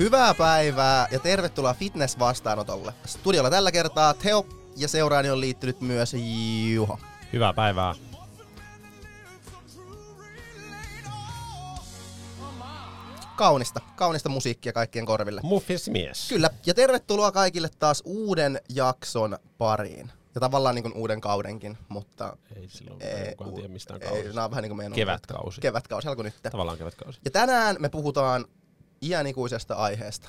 Hyvää päivää ja tervetuloa fitness-vastaanotolle. Studiolla tällä kertaa Teo ja seuraani on liittynyt myös Juho. Hyvää päivää. Kaunista, kaunista musiikkia kaikkien korville. Muffismies. Kyllä, ja tervetuloa kaikille taas uuden jakson pariin. Ja tavallaan niin kuin uuden kaudenkin, mutta Ei silloin ei, kukaan tiedä mistään ei, kausista. nämä on vähän niin kuin meidän Kevätkausi. Kevätkausi, alkoi nyt. Tavallaan kevätkausi. Ja tänään me puhutaan iänikuisesta aiheesta.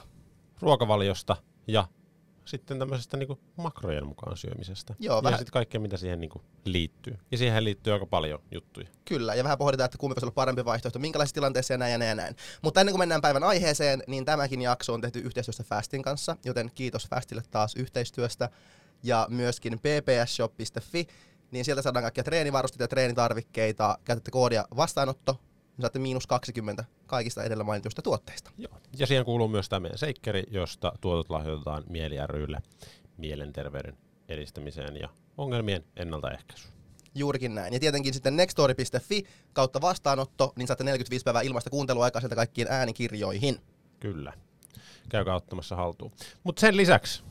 Ruokavaliosta ja sitten tämmöisestä niinku makrojen mukaan syömisestä. Joo, ja vähän- sitten kaikkea, mitä siihen niinku liittyy. Ja siihen liittyy aika paljon juttuja. Kyllä, ja vähän pohditaan, että kumpi voisi olla parempi vaihtoehto, minkälaisissa tilanteissa ja näin ja näin ja näin. Mutta ennen kuin mennään päivän aiheeseen, niin tämäkin jakso on tehty yhteistyössä Fastin kanssa, joten kiitos Fastille taas yhteistyöstä. Ja myöskin ppsshop.fi, niin sieltä saadaan kaikkia treenivarusteita ja treenitarvikkeita. Käytätte koodia vastaanotto, niin saatte miinus 20 kaikista edellä mainituista tuotteista. Joo. Ja siihen kuuluu myös tämä meidän seikkeri, josta tuotot lahjoitetaan Mieli rylle mielenterveyden edistämiseen ja ongelmien ennaltaehkäisyyn. Juurikin näin. Ja tietenkin sitten nextory.fi kautta vastaanotto, niin saatte 45 päivää ilmaista kuunteluaikaa sieltä kaikkiin äänikirjoihin. Kyllä. Käykää ottamassa haltuun. Mutta sen lisäksi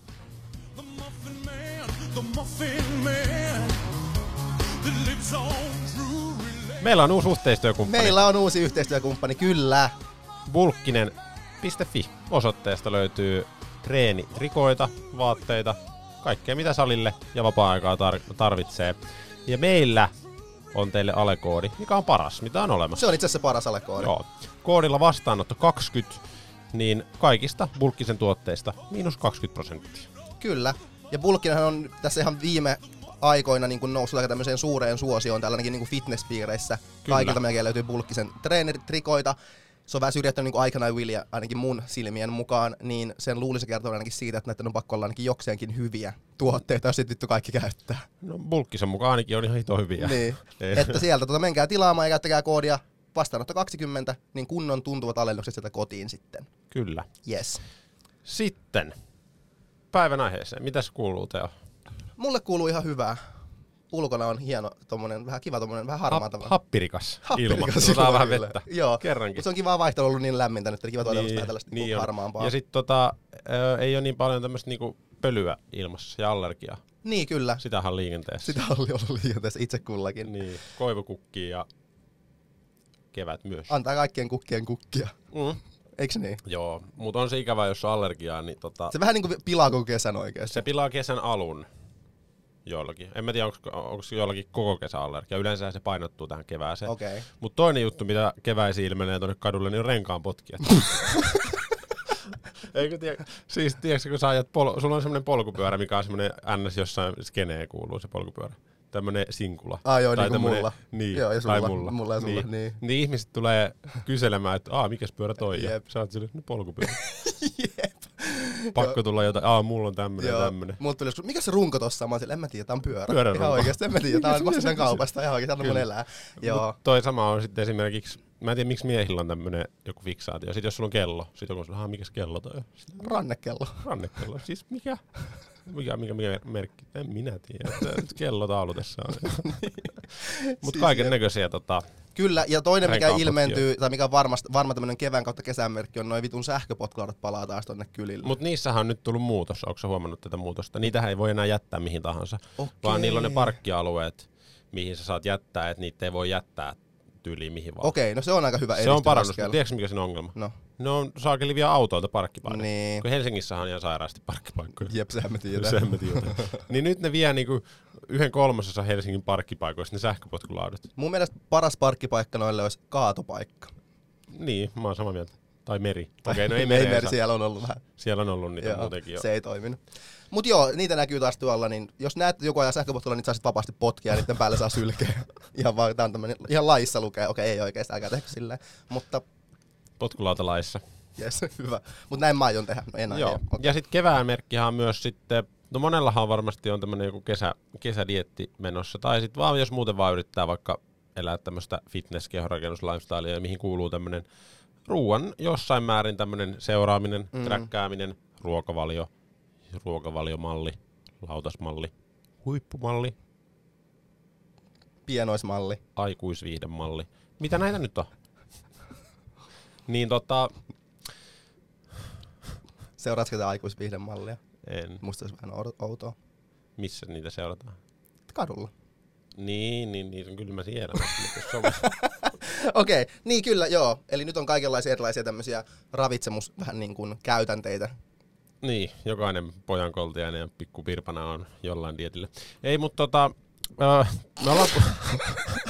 The Muffin Man, the Muffin Man, that lives on. Meillä on uusi yhteistyökumppani. Meillä on uusi yhteistyökumppani, kyllä. Bulkkinen.fi osoitteesta löytyy treenirikoita, vaatteita, kaikkea mitä salille ja vapaa-aikaa tar- tarvitsee. Ja meillä on teille alekoodi, mikä on paras, mitä on olemassa. Se on itse asiassa paras alekoodi. Joo. Koodilla vastaanotto 20, niin kaikista bulkkisen tuotteista miinus 20 prosenttia. Kyllä. Ja Bulkkinenhan on tässä ihan viime aikoina niin kuin noussut aika tämmöiseen suureen suosioon tällainenkin niin kuin fitnesspiireissä. Kyllä. Kaikilta melkein löytyy Bulkkisen treeneritrikoita. Se on vähän syrjäyttänyt niin kuin aikanaan Willia, ainakin mun silmien mukaan, niin sen luulisi kertoa ainakin siitä, että näiden on pakko olla ainakin jokseenkin hyviä tuotteita, jos vittu kaikki käyttää. No bulkkisen mukaan ainakin on ihan hito hyviä. niin. Että sieltä tota, menkää tilaamaan ja käyttäkää koodia vastaanotto 20, niin kunnon tuntuvat alennukset sieltä kotiin sitten. Kyllä. Yes. Sitten päivän aiheeseen. Mitäs kuuluu Teo? Mulle kuuluu ihan hyvää. Ulkona on hieno, tommonen, vähän kiva tommonen, vähän harmaata. Hap, happirikas, ilma. Happirikas Saa ilma vähän kyllä. vettä. Joo. Kerrankin. Mutta se on kiva vaihtelu ollut niin lämmintä nyt, että kiva tuoda niin, tällaista niin on. harmaampaa. Ja sitten tota, ö, ei ole niin paljon tämmöistä niinku pölyä ilmassa ja allergiaa. Niin kyllä, Sitähän on liikenteessä. sitä oli ollut liikenteessä itse kullakin. Niin, koivukukki ja kevät myös. Antaa kaikkien kukkien kukkia, Mm. eikö niin? Joo, mutta on se ikävä, jos on allergiaa, niin tota, Se vähän niin kuin pilaa koko kesän oikeasti. se pilaa kesän alun joillakin. En mä tiedä, onko se jollakin koko kesän allergia. Yleensä se painottuu tähän kevääseen. Okay. Mutta toinen juttu, mitä keväisin ilmenee tuonne kadulle, niin on renkaan potkijat. Eikö tiedä, siis tiedätkö, kun sä ajat, pol- sulla on semmoinen polkupyörä, mikä on semmoinen ns. jossain skeneen kuuluu se polkupyörä. Tämmönen sinkula. Ah, joo, Tai niin kuin mulla. Niin, Joo, ja tai sulla. mulla. Mulla ja sulla, niin. niin. niin. ihmiset tulee kyselemään, että aa, mikäs pyörä toi? Ja Jep. sä oot silleen, no polkupyörä. Jep. Pakko tulla jotain, aa, mulla on tämmönen ja Joo. tämmönen. Mulla tuli joskus, mikä se runko tossa? Mä oon sillä, en mä tiedä, tää on pyörä. Pyörärunko. Ihan oikeesti, en mä tiedä, tää on Mikä se- maksan mikä se- kaupasta, ihan oikeesti, anna mun elää. Joo. Mut toi sama on sitten esimerkiksi, mä en tiedä miksi miehillä on tämmönen joku fiksaatio. Sitten jos sulla on kello, sit joku sanoo, mikäs kello toi on? Sitten Rannekello. rannekello. Siis mikä? Mikä, mikä, mikä merkki? En minä tiedä. Että kellotaulu tässä on. Mutta Siis kaiken näköisiä tota, Kyllä, ja toinen mikä ilmentyy, tai mikä on varmast, varma tämmönen kevään kautta kesän merkki, on noin vitun sähköpotkulaudat palaa taas tonne kylille. Mutta niissähän on nyt tullut muutos. Onko huomannut tätä muutosta? Niitähän ei voi enää jättää mihin tahansa. Okei. Vaan niillä on ne parkkialueet, mihin sä saat jättää, että niitä ei voi jättää tyyliin mihin vaan. Okei, no se on aika hyvä Se on parannus, mutta tiedätkö mikä on ongelma? No, Ne on saakeli vielä autoilta parkkipaikat. Niin. Kun Helsingissähän on ihan sairaasti parkkipaikkoja. jep, sehän me tiedetään. Sen mä tiedän. niin nyt ne vie niinku yhden kolmasosa Helsingin parkkipaikoista ne sähköpotkulaudat. Mun mielestä paras parkkipaikka noille olisi kaatopaikka. Niin, mä oon samaa mieltä. Tai meri. Okei, no ei ei meri. meri, siellä on ollut vähän. Siellä on ollut niitä Joo, muutenkin jo. se ei toiminut. Mut joo, niitä näkyy taas tuolla, niin jos näet joku ajaa sähköpotkulla, niin saisit vapaasti potkia ja niiden päälle saa sylkeä. ihan vaan, tää on tämmönen, ihan laissa lukee, okei ei oikeesti, älkää tehkö silleen. Mutta Potkulautalaissa. jes, hyvä. Mut näin mä aion tehdä, no en. Joo. Okei. Ja sitten kevään merkkihan on myös sitten, no monellahan varmasti on tämmönen joku kesä, kesädietti menossa. Tai sitten vaan jos muuten vaan yrittää vaikka elää tämmöistä fitness kehorakennus lifestylea, mihin kuuluu tämmönen ruoan jossain määrin tämmönen seuraaminen, mm. träkkääminen, ruokavalio, ruokavaliomalli, lautasmalli, huippumalli, Pienoismalli. aikuisviihdemalli. Mitä näitä nyt on? Niin tota, Seuraatko tätä aikuisviihdemallia? En. Musta olisi vähän ou- outoa. Missä niitä seurataan? Kadulla. Niin, niin, niin. Kyllä mä tiedän. on- Okei, okay, niin kyllä, joo. Eli nyt on kaikenlaisia erilaisia tämmöisiä ravitsemus vähän niin kuin käytänteitä. niin, jokainen pojan koltiainen ja pikku pirpana on jollain dietillä. Ei, mutta tota, öö, me ollaan,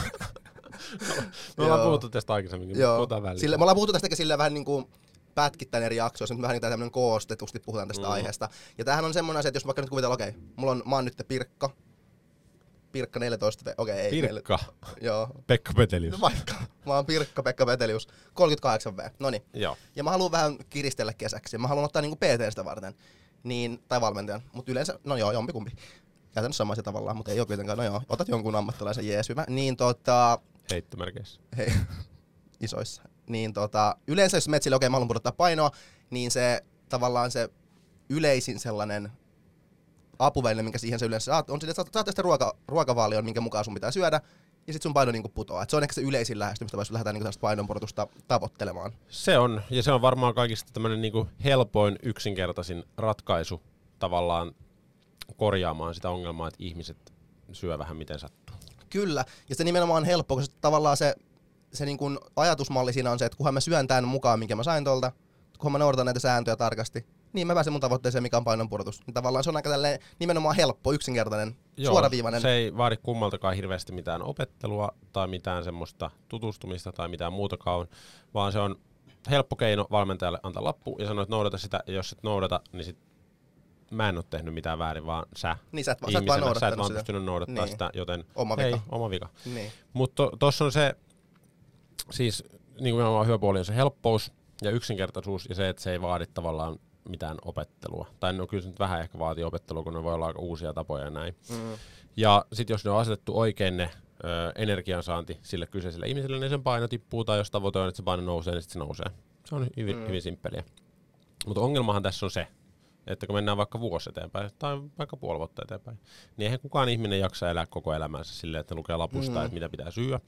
me ollaan puhuttu tästä aikaisemminkin, mutta Joo. puhutaan väliin. Sille, me ollaan puhuttu tästäkin silleen vähän niin kuin pätkittäin eri jaksoissa, nyt vähän niin tämmöinen koostetusti puhutaan tästä Mm. aiheesta. Ja tämähän on semmoinen asia, että jos vaikka nyt kuvitellaan, okei, okay, mulla on, mä oon nyt Pirkka, Pirkka 14, v- okei okay, ei. Pirkka, neljä- joo, Pekka Petelius. no vaikka. Mä oon Pirkka Pekka Petelius, 38V, no niin. Joo. Ja mä haluan vähän kiristellä kesäksi. Mä haluan ottaa niinku PT sitä varten. Niin, tai valmentajan. Mutta yleensä, no joo, jompikumpi. Käytännössä sama asia tavallaan, mutta ei ole kuitenkaan. No joo, otat jonkun ammattilaisen, jees, hyvä. Niin tota, Heittomerkeissä. hei, isoissa. Niin tota, yleensä jos menet sille, okei, mä haluan pudottaa painoa, niin se tavallaan se yleisin sellainen apuväline, minkä siihen se yleensä saat, on sille, että saat, saat tästä ruoka, ruokavaalion, minkä mukaan sun pitää syödä, ja sitten sun paino niinku putoaa. Et se on ehkä se yleisin lähestymistä, jos lähdetään tästä painonpudotusta tavoittelemaan. Se on, ja se on varmaan kaikista tämmöinen niinku helpoin, yksinkertaisin ratkaisu tavallaan korjaamaan sitä ongelmaa, että ihmiset syö vähän miten sattuu. Kyllä, ja se nimenomaan on helppo, koska tavallaan se, se niin kuin ajatusmalli siinä on se, että kunhan mä syön tämän mukaan, minkä mä sain tuolta, kunhan mä noudatan näitä sääntöjä tarkasti, niin mä pääsen mun tavoitteeseen, mikä on painonpudotus. Niin tavallaan se on aika tälleen nimenomaan helppo, yksinkertainen, Joo, suoraviivainen. Se ei vaadi kummaltakaan hirveästi mitään opettelua tai mitään semmoista tutustumista tai mitään muutakaan, vaan se on helppo keino valmentajalle antaa lappu ja sanoa, että noudata sitä, ja jos et noudata, niin sit mä en ole tehnyt mitään väärin, vaan sä. Niin sä et, va- sä et vaan ihmisenä, sä et vaan sitä. pystynyt noudattaa Niin. sitä, joten Oma hei, vika. oma vika. Niin. Mutta tuossa on se, siis niin kuin on hyvä puoli on se helppous ja yksinkertaisuus ja se, että se ei vaadi tavallaan mitään opettelua. Tai no kyllä se nyt vähän ehkä vaatii opettelua, kun ne voi olla aika uusia tapoja ja näin. Mm. Ja sitten jos ne on asetettu oikein ne ö, energiansaanti sille kyseiselle ihmiselle, niin sen paino tippuu, tai jos tavoite on, että se paino nousee, niin sit se nousee. Se on hyvin, mm. hyvin simppeliä. Mutta ongelmahan tässä on se, että kun mennään vaikka vuosi eteenpäin, tai vaikka puoli vuotta eteenpäin, niin eihän kukaan ihminen jaksa elää koko elämänsä silleen, että lukee lapusta, Mm. että mitä pitää syödä.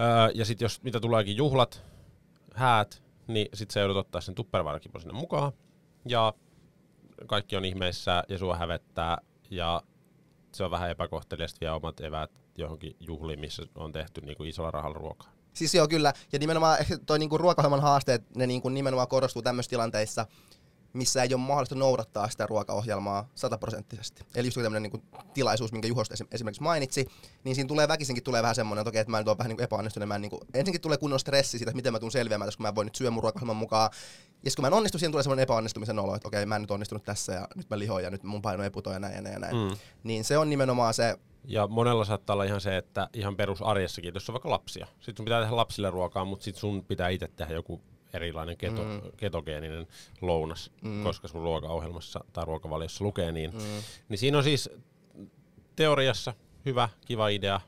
Öö, ja sitten jos mitä tuleekin juhlat, häät, niin sitten sä joudut ottaa sen tupperware sinne mukaan, ja kaikki on ihmeissä, ja sua hävettää, ja se on vähän epäkohteliasta vie omat eväät johonkin juhliin, missä on tehty niinku isolla rahalla ruokaa. Siis joo, kyllä. Ja nimenomaan toi niinku ruokaohjelman haasteet, ne niinku nimenomaan korostuu tämmöisissä tilanteissa, missä ei ole mahdollista noudattaa sitä ruokaohjelmaa sataprosenttisesti. Eli just tämmöinen niinku tilaisuus, minkä Juhosta esim- esimerkiksi mainitsi, niin siinä tulee väkisinkin tulee vähän semmoinen, että okei, että mä nyt oon vähän niinku epäonnistunut. Mä en niinku, ensinnäkin tulee kunnon stressi siitä, että miten mä tuun selviämään, kun mä en voi nyt syödä mun ruokaohjelman mukaan. Ja kun mä en onnistu, siihen tulee semmoinen epäonnistumisen olo, että okei, mä en nyt onnistunut tässä ja nyt mä lihoin ja nyt mun paino ei putoa ja näin ja näin ja näin. Mm. Niin se on nimenomaan se, Ja monella saattaa olla ihan se, että ihan perusarjessakin, jos on vaikka lapsia, sit sun pitää tehdä lapsille ruokaa, mutta sit sun pitää itse tehdä joku erilainen keto, mm. ketogeeninen lounas, mm. koska sun ruokaohjelmassa tai ruokavaliossa lukee niin. Mm. Niin siinä on siis teoriassa hyvä, kiva idea,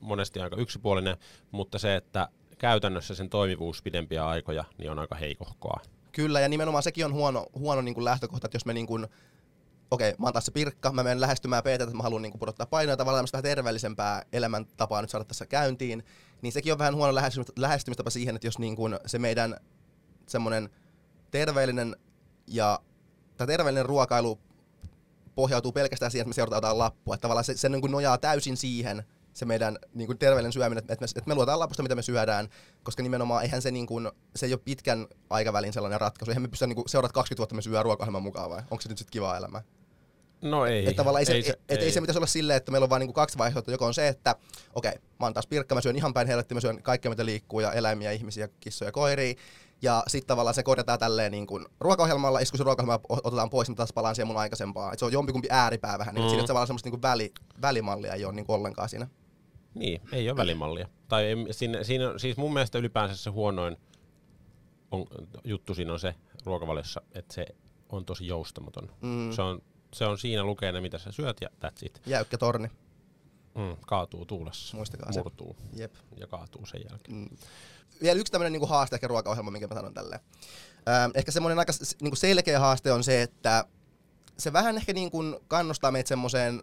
monesti aika yksipuolinen, mutta se, että käytännössä sen toimivuus pidempiä aikoja, niin on aika heikohkoa. Kyllä, ja nimenomaan sekin on huono, huono niin kuin lähtökohta, että jos me niin kuin, okei, mä oon taas se pirkka, mä menen lähestymään PT, että mä haluan niin kuin pudottaa painoa, tavallaan tämmöistä vähän terveellisempää elämäntapaa nyt saada tässä käyntiin, niin sekin on vähän huono lähestymist- lähestymistapa siihen, että jos niin kuin se meidän semmoinen terveellinen ja tai terveellinen ruokailu pohjautuu pelkästään siihen, että me seurataan jotain lappua, että tavallaan se, se niin kuin nojaa täysin siihen, se meidän niin kuin terveellinen syöminen, että me, että me luotaan lapusta, mitä me syödään, koska nimenomaan eihän se, niin kuin, se ei ole pitkän aikavälin sellainen ratkaisu. Eihän me pystytä niin kuin, seuraat 20 vuotta me syö ruokaohjelman mukaan vai? Onko se nyt sitten kiva elämä? No ei. Että tavallaan ei, se, ei, se, et, ei. ei se pitäisi olla silleen, että meillä on vain niinku kaksi vaihtoehtoa. Joko on se, että okei, okay, mä oon taas pirkka, mä syön ihan päin helvetti, mä syön kaikkea mitä liikkuu ja eläimiä, ihmisiä, kissoja, koiria. Ja sitten tavallaan se korjataan tälleen niin kuin ruokaohjelmalla, ja kun se ruokaohjelma otetaan pois, niin taas palaan siihen mun aikaisempaan. Et se on jompikumpi ääripää vähän, niin mm. siinä tavallaan semmoista niin väli, välimallia ei ole niin ollenkaan siinä. Niin, ei ole välimallia. Tai ei, siinä, siinä, siis mun mielestä ylipäänsä se huonoin on, juttu siinä on se ruokavaliossa, että se on tosi joustamaton. Mm. Se, on, se on siinä lukee ne, mitä sä syöt ja that's it. Jäykkä torni, Mm, kaatuu tuulessa, muistakaa se. murtuu Jep. ja kaatuu sen jälkeen. Mm. Vielä yksi tämmöinen niinku haaste ehkä ruokaohjelma, minkä mä sanon tälleen. Öö, ehkä semmoinen aika niinku selkeä haaste on se, että se vähän ehkä niinku kannustaa meitä semmoiseen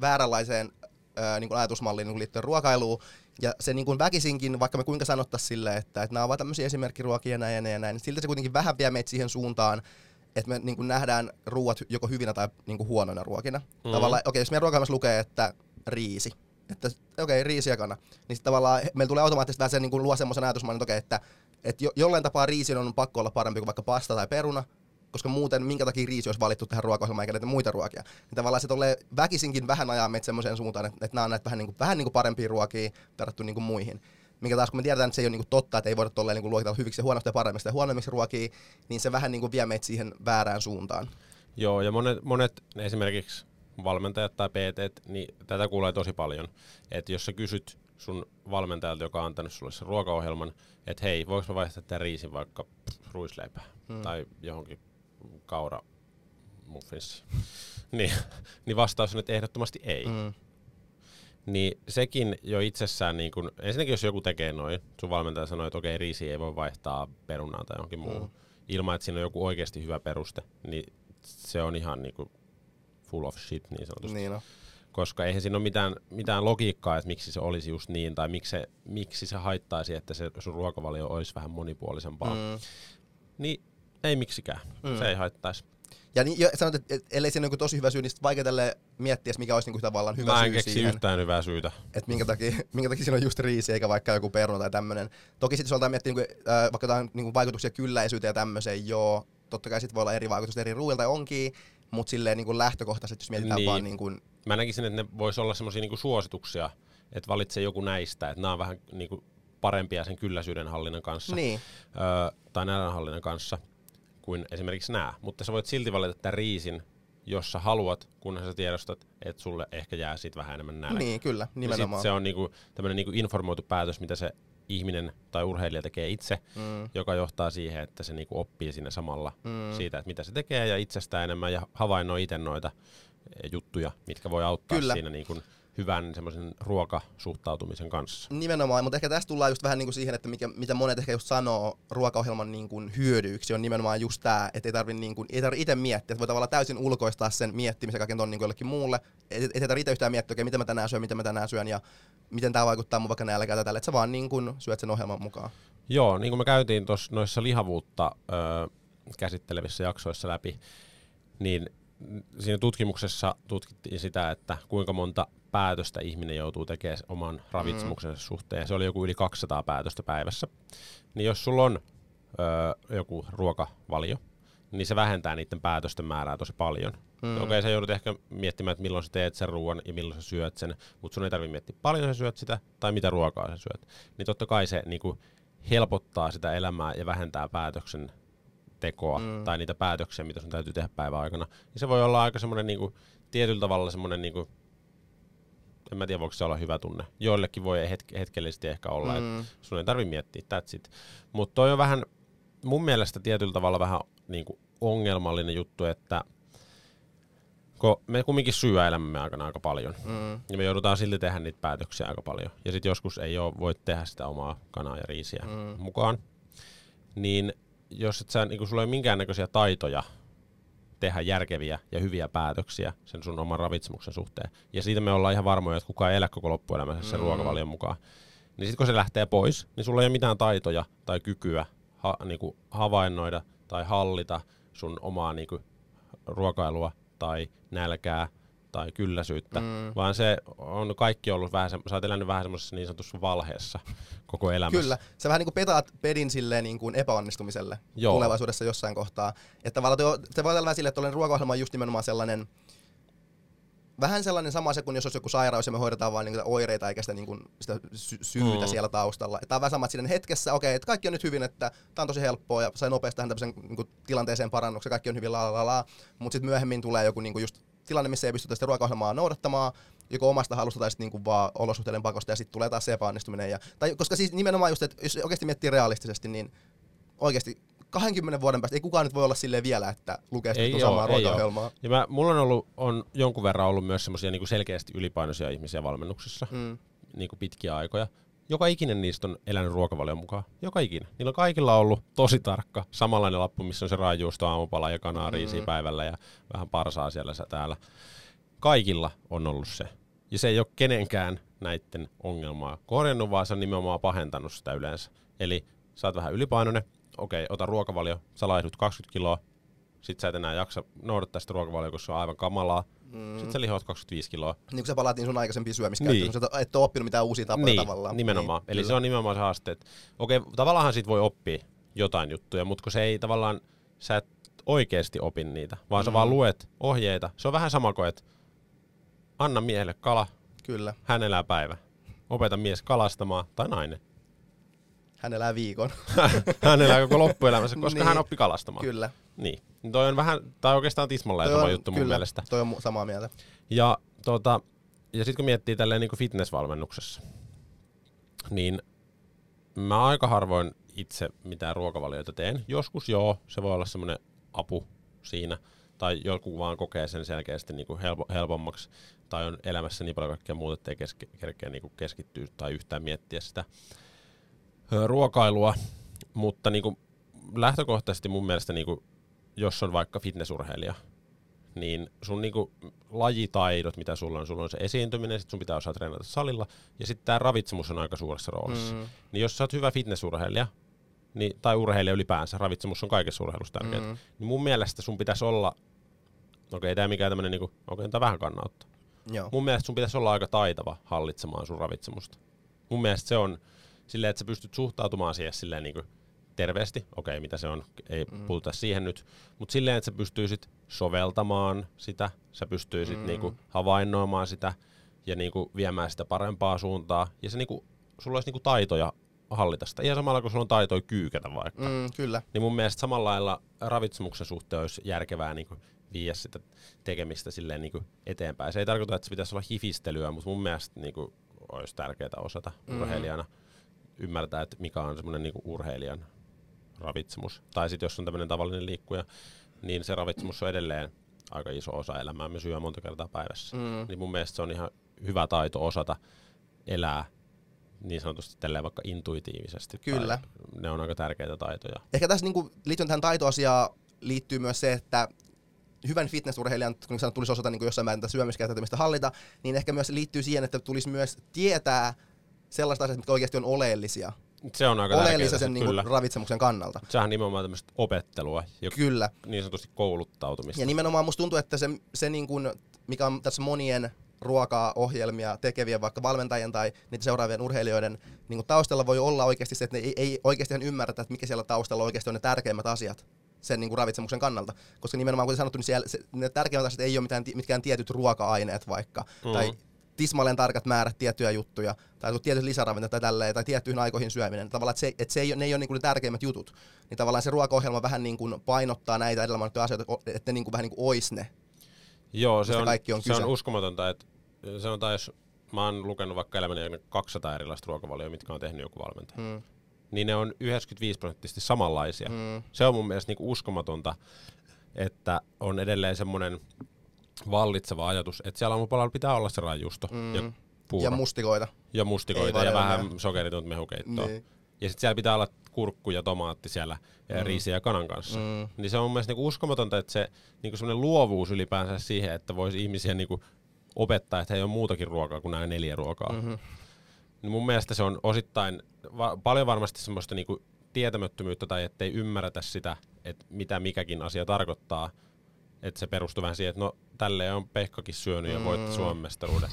vääränlaiseen ää, niin kuin ajatusmalliin niin kuin liittyen ruokailuun. Ja se niin kuin väkisinkin, vaikka me kuinka sanottaisiin silleen, että, että nämä ovat tämmöisiä esimerkkiruokia ja näin ja näin, ja näin niin silti se kuitenkin vähän vie meitä siihen suuntaan, että me niin kuin nähdään ruuat joko hyvinä tai niin kuin huonoina ruokina. Mm. Tavallaan, okei, okay, jos meidän ruokailmassa lukee, että riisi, että okei, okay, riisi ja kana, niin sitten tavallaan meillä tulee automaattisesti vähän se niin kuin luo semmoisen ajatusmallin, että okei, okay, että, että jo, jollain tapaa riisi on pakko olla parempi kuin vaikka pasta tai peruna, koska muuten minkä takia riisi olisi valittu tähän ruokaohjelmaan eikä näitä muita ruokia. Niin tavallaan se tulee väkisinkin vähän ajaa meitä semmoiseen suuntaan, että, että nämä on näitä vähän, niin kuin, vähän niin kuin parempia ruokia verrattuna niin kuin muihin. Mikä taas kun me tiedetään, että se ei ole niin totta, että ei voida tolleen niin luokitella hyviksi ja huonosta ja paremmista ja huonommiksi ruokia, niin se vähän niin kuin vie meitä siihen väärään suuntaan. Joo, ja monet, monet esimerkiksi valmentajat tai PT, niin tätä kuulee tosi paljon. Että jos sä kysyt sun valmentajalta, joka on antanut sulle sen ruokaohjelman, että hei, voiko mä vaihtaa tämän riisin vaikka pff, ruisleipään hmm. tai johonkin kaura muffinsi, niin, niin vastaus on, että ehdottomasti ei. Hmm. Niin sekin jo itsessään, niin kun, ensinnäkin jos joku tekee noin, sun valmentaja sanoo, että okei, riisi ei voi vaihtaa perunaa tai johonkin muuhun, hmm. ilman että siinä on joku oikeasti hyvä peruste, niin se on ihan niin kuin full of shit niin sanotusti. Niin on. Koska eihän siinä ole mitään, mitään logiikkaa, että miksi se olisi just niin, tai miksi se, miksi se haittaisi, että se sun ruokavalio olisi vähän monipuolisempaa. Mm. Niin ei miksikään. Mm. Se ei haittaisi. Ja niin, jo, sanot, että ellei siinä ole tosi hyvä syy, niin vaikea tälle miettiä, mikä olisi niinku tavallaan hyvä Mä en syy keksi siihen. yhtään hyvää syytä. Että minkä takia, minkä takia siinä on just riisi eikä vaikka joku peruna tai tämmöinen. Toki sitten jos aletaan miettiä niinku, äh, vaikka jotain niinku vaikutuksia kylläisyyteen ja tämmöiseen, joo. Totta kai sitten voi olla eri vaikutusta eri ruuilta onkin, mutta silleen niinku lähtökohtaisesti, jos mietitään Niin. vaan niinku, Mä näkisin, että ne vois olla semmoisia niinku suosituksia, että valitse joku näistä, että nämä on vähän niinku parempia sen kylläisyyden hallinnan kanssa. niin, öö, tai nälänhallinnan kanssa kuin esimerkiksi nämä. Mutta sä voit silti valita tämän riisin, jos sä haluat, kunhan sä tiedostat, että sulle ehkä jää siitä vähän enemmän nälkä. niin, kyllä, Ja sit nimenomaan. se on niinku, tämmöinen niinku informoitu päätös, mitä se ihminen tai urheilija tekee itse, Mm. joka johtaa siihen, että se niinku oppii siinä samalla Mm. siitä, että mitä se tekee ja itsestään enemmän ja havainnoi itse noita eh, juttuja, mitkä voi auttaa Kyllä. siinä niinku hyvän semmoisen ruokasuhtautumisen kanssa. Nimenomaan, mutta ehkä tästä tullaan just vähän niinku siihen, että mikä, mitä monet ehkä just sanoo ruokaohjelman niinku hyödyiksi, on nimenomaan just tämä, että ei tarvi niinku, ei tarvi itse miettiä, että voi tavallaan täysin ulkoistaa sen miettimisen kaiken ton niinku jollekin muulle. Et, tarvitse itse yhtään miettiä, okei, miten mä tänään syön, miten mä tänään syön ja miten tämä vaikuttaa mun vaikka nälkään tai tälle, että sä vaan niinku syöt sen ohjelman mukaan. Joo, niin kuin me käytiin tuossa noissa lihavuutta ö, käsittelevissä jaksoissa läpi, niin siinä tutkimuksessa tutkittiin sitä, että kuinka monta päätöstä ihminen joutuu tekemään oman ravitsemuksensa mm. suhteen. Se oli joku yli 200 päätöstä päivässä. Niin jos sulla on ö, joku ruokavalio, niin se vähentää niiden päätösten määrää tosi paljon. Mm. Okei, okay, sä joudut ehkä miettimään, että milloin sä teet sen ruoan ja milloin sä syöt sen, mutta sun ei tarvitse miettiä paljon sä syöt sitä tai mitä ruokaa sä syöt. Niin totta kai se niinku, helpottaa sitä elämää ja vähentää päätöksen tekoa mm. tai niitä päätöksiä, mitä sun täytyy tehdä päivän aikana. Ja se voi olla aika semmoinen niinku, tietyllä tavalla semmoinen, niinku, en mä tiedä voiko se olla hyvä tunne. Joillekin voi hetk- hetkellisesti ehkä olla, mm. että sun ei tarvi miettiä, that's it. Mutta toi on vähän, mun mielestä tietyllä tavalla vähän niinku, ongelmallinen juttu, että kun me kumminkin syö elämämme aikana aika paljon, Mm. ja me joudutaan silti tehdä niitä päätöksiä aika paljon. Ja sitten joskus ei ole, voi tehdä sitä omaa kanaa ja riisiä Mm. mukaan. Niin jos et sä, niin sulla ei ole minkäännäköisiä taitoja tehdä järkeviä ja hyviä päätöksiä sen sun oman ravitsemuksen suhteen. Ja siitä me ollaan ihan varmoja, että kukaan ei elä koko loppuelämänsä sen Mm. ruokavalion mukaan. Niin sitten kun se lähtee pois, niin sulla ei ole mitään taitoja tai kykyä ha, niinku havainnoida tai hallita sun omaa niinku ruokailua tai nälkää tai kylläisyyttä, Mm. vaan se on kaikki ollut vähän, se, sä oot elänyt vähän semmoisessa niin sanotussa valheessa koko elämässä. Kyllä, sä vähän niinku petaat pedin silleen niin kuin epäonnistumiselle Joo. tulevaisuudessa jossain kohtaa. Että tavallaan se voi olla vähän silleen, että ruokaohjelma on just nimenomaan sellainen, vähän sellainen sama se kuin jos olisi joku sairaus ja me hoidetaan vain niitä oireita eikä sitä, niin kuin, sitä sy- syytä Mm. siellä taustalla. Tämä on vähän sama, että siinä hetkessä, okei, että kaikki on nyt hyvin, että tämä on tosi helppoa ja sai nopeasti tähän tämmöisen niin kuin, tilanteeseen parannuksen, kaikki on hyvin la la la, la. mutta sitten myöhemmin tulee joku niin kuin just tilanne, missä ei pystytä sitä ruokaohjelmaa noudattamaan, joko omasta halusta tai sitten niinku vaan olosuhteiden pakosta ja sitten tulee taas se epäonnistuminen. Ja, tai, koska siis nimenomaan just, että jos oikeasti miettii realistisesti, niin oikeasti 20 vuoden päästä ei kukaan nyt voi olla silleen vielä, että lukee sitä samaa ruokaohjelmaa. Ja mä, mulla on ollut on jonkun verran ollut myös semmoisia niinku selkeästi ylipainoisia ihmisiä valmennuksessa Mm. niinku pitkiä aikoja. Joka ikinen niistä on elänyt ruokavalion mukaan. Joka ikinen. Niillä on kaikilla ollut tosi tarkka, samanlainen lappu, missä on se raajuusto aamupala ja kanaa riisiä Mm. päivällä ja vähän parsaa siellä täällä. Kaikilla on ollut se. Ja se ei ole kenenkään näiden ongelmaa korjannut, vaan se on nimenomaan pahentanut sitä yleensä. Eli sä oot vähän ylipainoinen, okei, ota ruokavalio, sä laihdut 20 kiloa, sit sä et enää jaksa noudattaa sitä ruokavalioa, koska se on aivan kamalaa. Mm. Sit sä lihoat 25 kiloa. Niin kuin sä palaat niin sun aikaisempiin syömiskäyttöön, niin. sä et ole oppinut mitään uusia tapoja niin, tavallaan. nimenomaan. Niin, Eli kyllä. se on nimenomaan se haaste, että okei, tavallaan siitä voi oppia jotain juttuja, mutta kun se ei tavallaan, sä et oikeasti opi niitä, vaan mm. sä vaan luet ohjeita. Se on vähän sama kuin, että anna miehelle kala, Kyllä. hän elää päivä. Opeta mies kalastamaan, tai nainen. Hän elää viikon. hän elää koko loppuelämänsä, koska Niin. hän oppi kalastamaan. kyllä. Niin. Toi on vähän, tai oikeastaan tismalleen sama juttu mun kyllä, mielestä. Toi on samaa mieltä. Ja, tota, ja sitten kun miettii tälleen niin fitnessvalmennuksessa, niin mä aika harvoin itse mitään ruokavalioita teen. Joskus joo, se voi olla semmoinen apu siinä. Tai joku vaan kokee sen selkeästi niin kuin helpo, helpommaksi. Tai on elämässä niin paljon kaikkea muuta, ettei keske, kerkeä niin kuin keskittyä tai yhtään miettiä sitä ruokailua. Mutta niin kuin lähtökohtaisesti mun mielestä, niin kuin, jos on vaikka fitnessurheilija, niin sun niinku lajitaidot, mitä sulla on, sulla on se esiintyminen, sit sun pitää osaa treenata salilla, ja sitten tämä ravitsemus on aika suuressa roolissa. Mm. Niin jos sä oot hyvä fitnessurheilija, niin, tai urheilija ylipäänsä, ravitsemus on kaikessa urheilussa tärkeää, mm. niin mun mielestä sun pitäisi olla, okei, okay, tämä mikään tämmöinen, niinku, okei, okay, vähän kannattaa. Joo. Mun mielestä sun pitäisi olla aika taitava hallitsemaan sun ravitsemusta. Mun mielestä se on silleen, että sä pystyt suhtautumaan siihen silleen niin terveesti, okei mitä se on, ei mm. puhuta siihen nyt, mutta silleen, että sä pystyisit soveltamaan sitä, sä pystyisit mm. niinku havainnoimaan sitä ja niinku viemään sitä parempaa suuntaa ja se niinku, sulla olisi niinku taitoja hallita sitä. Ihan samalla kuin sulla on taitoja kyykätä vaikka. Mm, kyllä. Niin mun mielestä samalla lailla ravitsemuksen suhteen olisi järkevää niin viiä sitä tekemistä silleen niin eteenpäin. Se ei tarkoita, että se pitäisi olla hifistelyä, mutta mun mielestä niin kuin, olisi tärkeää osata mm. urheilijana ymmärtää, että mikä on semmoinen niin urheilijan ravitsemus. Tai sitten jos on tämmöinen tavallinen liikkuja, niin se ravitsemus on edelleen aika iso osa elämää. Me syö monta kertaa päivässä. Mm. Niin mun mielestä se on ihan hyvä taito osata elää niin sanotusti tälleen vaikka intuitiivisesti. Kyllä. Tai ne on aika tärkeitä taitoja. Ehkä tässä niinku, liittyen tähän taitoasiaan liittyy myös se, että hyvän fitnessurheilijan, kun sanotaan, tulisi osata niin jossain määrin tätä syömiskäyttäytymistä hallita, niin ehkä myös liittyy siihen, että tulisi myös tietää sellaista asiat, mitkä oikeasti on oleellisia. Se on aika Oleellisia sen niin kyllä. ravitsemuksen kannalta. Sehän on nimenomaan tämmöistä opettelua ja Kyllä. niin sanotusti kouluttautumista. Ja nimenomaan musta tuntuu, että se, se niin kuin, mikä on tässä monien ruokaohjelmia tekevien vaikka valmentajien tai niitä seuraavien urheilijoiden niin kuin taustalla voi olla oikeasti se, että ne ei, ei oikeasti ihan ymmärretä, että mikä siellä taustalla oikeasti on ne tärkeimmät asiat sen niin kuin ravitsemuksen kannalta. Koska nimenomaan kuten sanottu, niin siellä, se, ne tärkeimmät asiat ei ole mitään, mitkään tietyt ruoka-aineet vaikka, Mhm. tai tismalleen tarkat määrät tiettyjä juttuja, tai tietyt lisäravinteet tai tälleen, tai tiettyihin aikoihin syöminen. Tavallaan, että se, että se ei, ole- ne ei ole niin kuin ne tärkeimmät jutut. Niin tavallaan se ruokaohjelma vähän niin kuin painottaa näitä edellä mainittuja asioita, että ne niin kuin vähän niin kuin ois ne. Joo, se on, kaikki on se on kyse. uskomatonta, että sanotaan, jos mä oon lukenut vaikka elämäni aikana 200 erilaista ruokavalioa, mitkä on tehnyt joku valmentaja, Mm. niin ne on 95 prosenttisesti samanlaisia. Mm. Se on mun mielestä niinku uskomatonta, että on edelleen semmoinen vallitseva ajatus, että siellä aamupalalla pitää olla se rajusto mm. ja puuro Ja mustikoita. ja mustikoita Ei ja vähän sokeritonta mehukeittoa. Niin. Ja sitten siellä pitää olla kurkku ja tomaatti siellä ja riisi ja kanan kanssa. Mm. Niin se on mun mielestä niinku uskomatonta, että se niinku semmoinen luovuus ylipäänsä siihen, että voisi ihmisiä niinku opettaa, että ei ole muutakin ruokaa kuin nämä neljä ruokaa. Mm-hmm. Niin mun mielestä se on osittain va- paljon varmasti semmoista niinku tietämättömyyttä tai ettei ymmärretä sitä, että mitä mikäkin asia tarkoittaa. Että se perustuu vähän siihen, että no tälleen on Pekkakin syönyt ja voitti Suomen mestaruuden.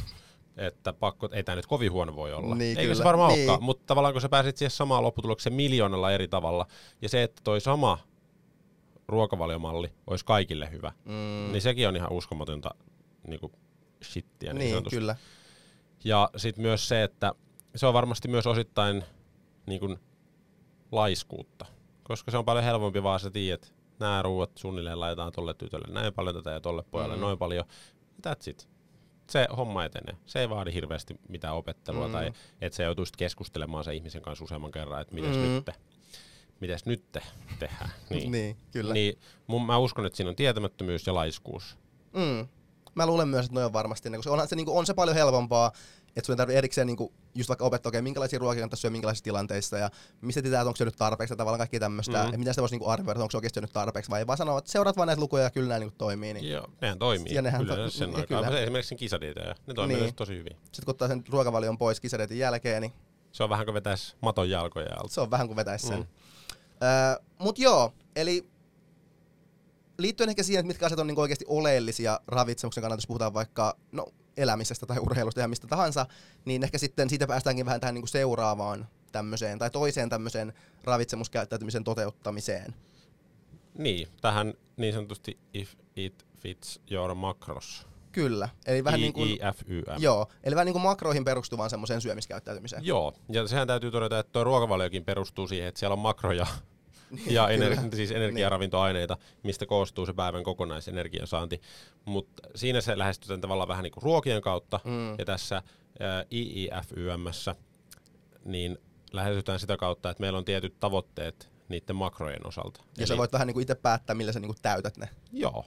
Että pakko, ei tämä nyt kovin huono voi olla. Niin, Eikä se kyllä. varmaan Niin. olekaan, mutta tavallaan kun sä pääsit siihen samaan lopputulokseen miljoonalla eri tavalla, ja se, että toi sama ruokavaliomalli olisi kaikille hyvä, Mm. niin sekin on ihan uskomatonta niin kuin shittiä. Niin, Niin, sanotusti. kyllä. Ja sitten myös se, että se on varmasti myös osittain niin kuin laiskuutta, koska se on paljon helpompi vaan sä tiedät, nämä ruuat suunnilleen laitetaan tolle tytölle näin paljon tätä ja tolle pojalle mm. noin paljon. That's it. Se homma etenee. Se ei vaadi hirveästi mitään opettelua mm. tai että sä joutuisit keskustelemaan sen ihmisen kanssa useamman kerran, että mites mm. nyt te, mites nyt te tehdään. Niin. Niin, kyllä. Niin mun, mä uskon, että siinä on tietämättömyys ja laiskuus. Mm. Mä luulen myös, että noin on varmasti, koska onhan se, niin on se paljon helpompaa, Että sun ei tarvitse erikseen niinku, just vaikka opettaa, okei, minkälaisia ruokia kannattaa syödä minkälaisissa tilanteissa ja mistä tietää, että onko se nyt tarpeeksi ja tavallaan kaikki tämmöistä. Mm. Mm. Ja miten sitä voisi niinku arvioida, että onko se oikeasti nyt tarpeeksi vai ei vaan sanoa, että seuraat vaan näitä lukuja ja kyllä nämä niinku toimii. Niin. Joo, nehän toimii. Ja nehän to- Yleensä sen ja kyllä. Esimerkiksi sen kisadietoja. Ne toimii Niin. niin. tosi hyvin. Sitten kun ottaa sen ruokavalion pois kisareetin jälkeen, niin Se on vähän kuin vetäisi maton jalkoja alta. se on vähän kuin vetäisi sen. Mm. Öö, Mutta joo, eli liittyen ehkä siihen, että mitkä asiat on niinku oikeasti oleellisia ravitsemuksen kannalta, jos puhutaan vaikka no, elämisestä tai urheilusta ja mistä tahansa, niin ehkä sitten siitä päästäänkin vähän tähän niinku seuraavaan tämmöiseen tai toiseen tämmöiseen ravitsemuskäyttäytymisen toteuttamiseen. Niin, tähän niin sanotusti if it fits your macros. Kyllä, eli vähän niin kuin, joo, eli vähän niin kuin makroihin perustuvaan semmoiseen syömiskäyttäytymiseen. Joo, ja sehän täytyy todeta, että tuo ruokavaliokin perustuu siihen, että siellä on makroja ja Kyllä. ener- siis energiaravintoaineita, mistä koostuu se päivän kokonaisenergiansaanti. Mutta siinä se lähestytään tavallaan vähän niin kuin ruokien kautta, Mm. ja tässä ää, IIFYMssä niin lähestytään sitä kautta, että meillä on tietyt tavoitteet niiden makrojen osalta. Ja sä voit vähän niin kuin itse päättää, millä sä niin kuin täytät ne. Joo,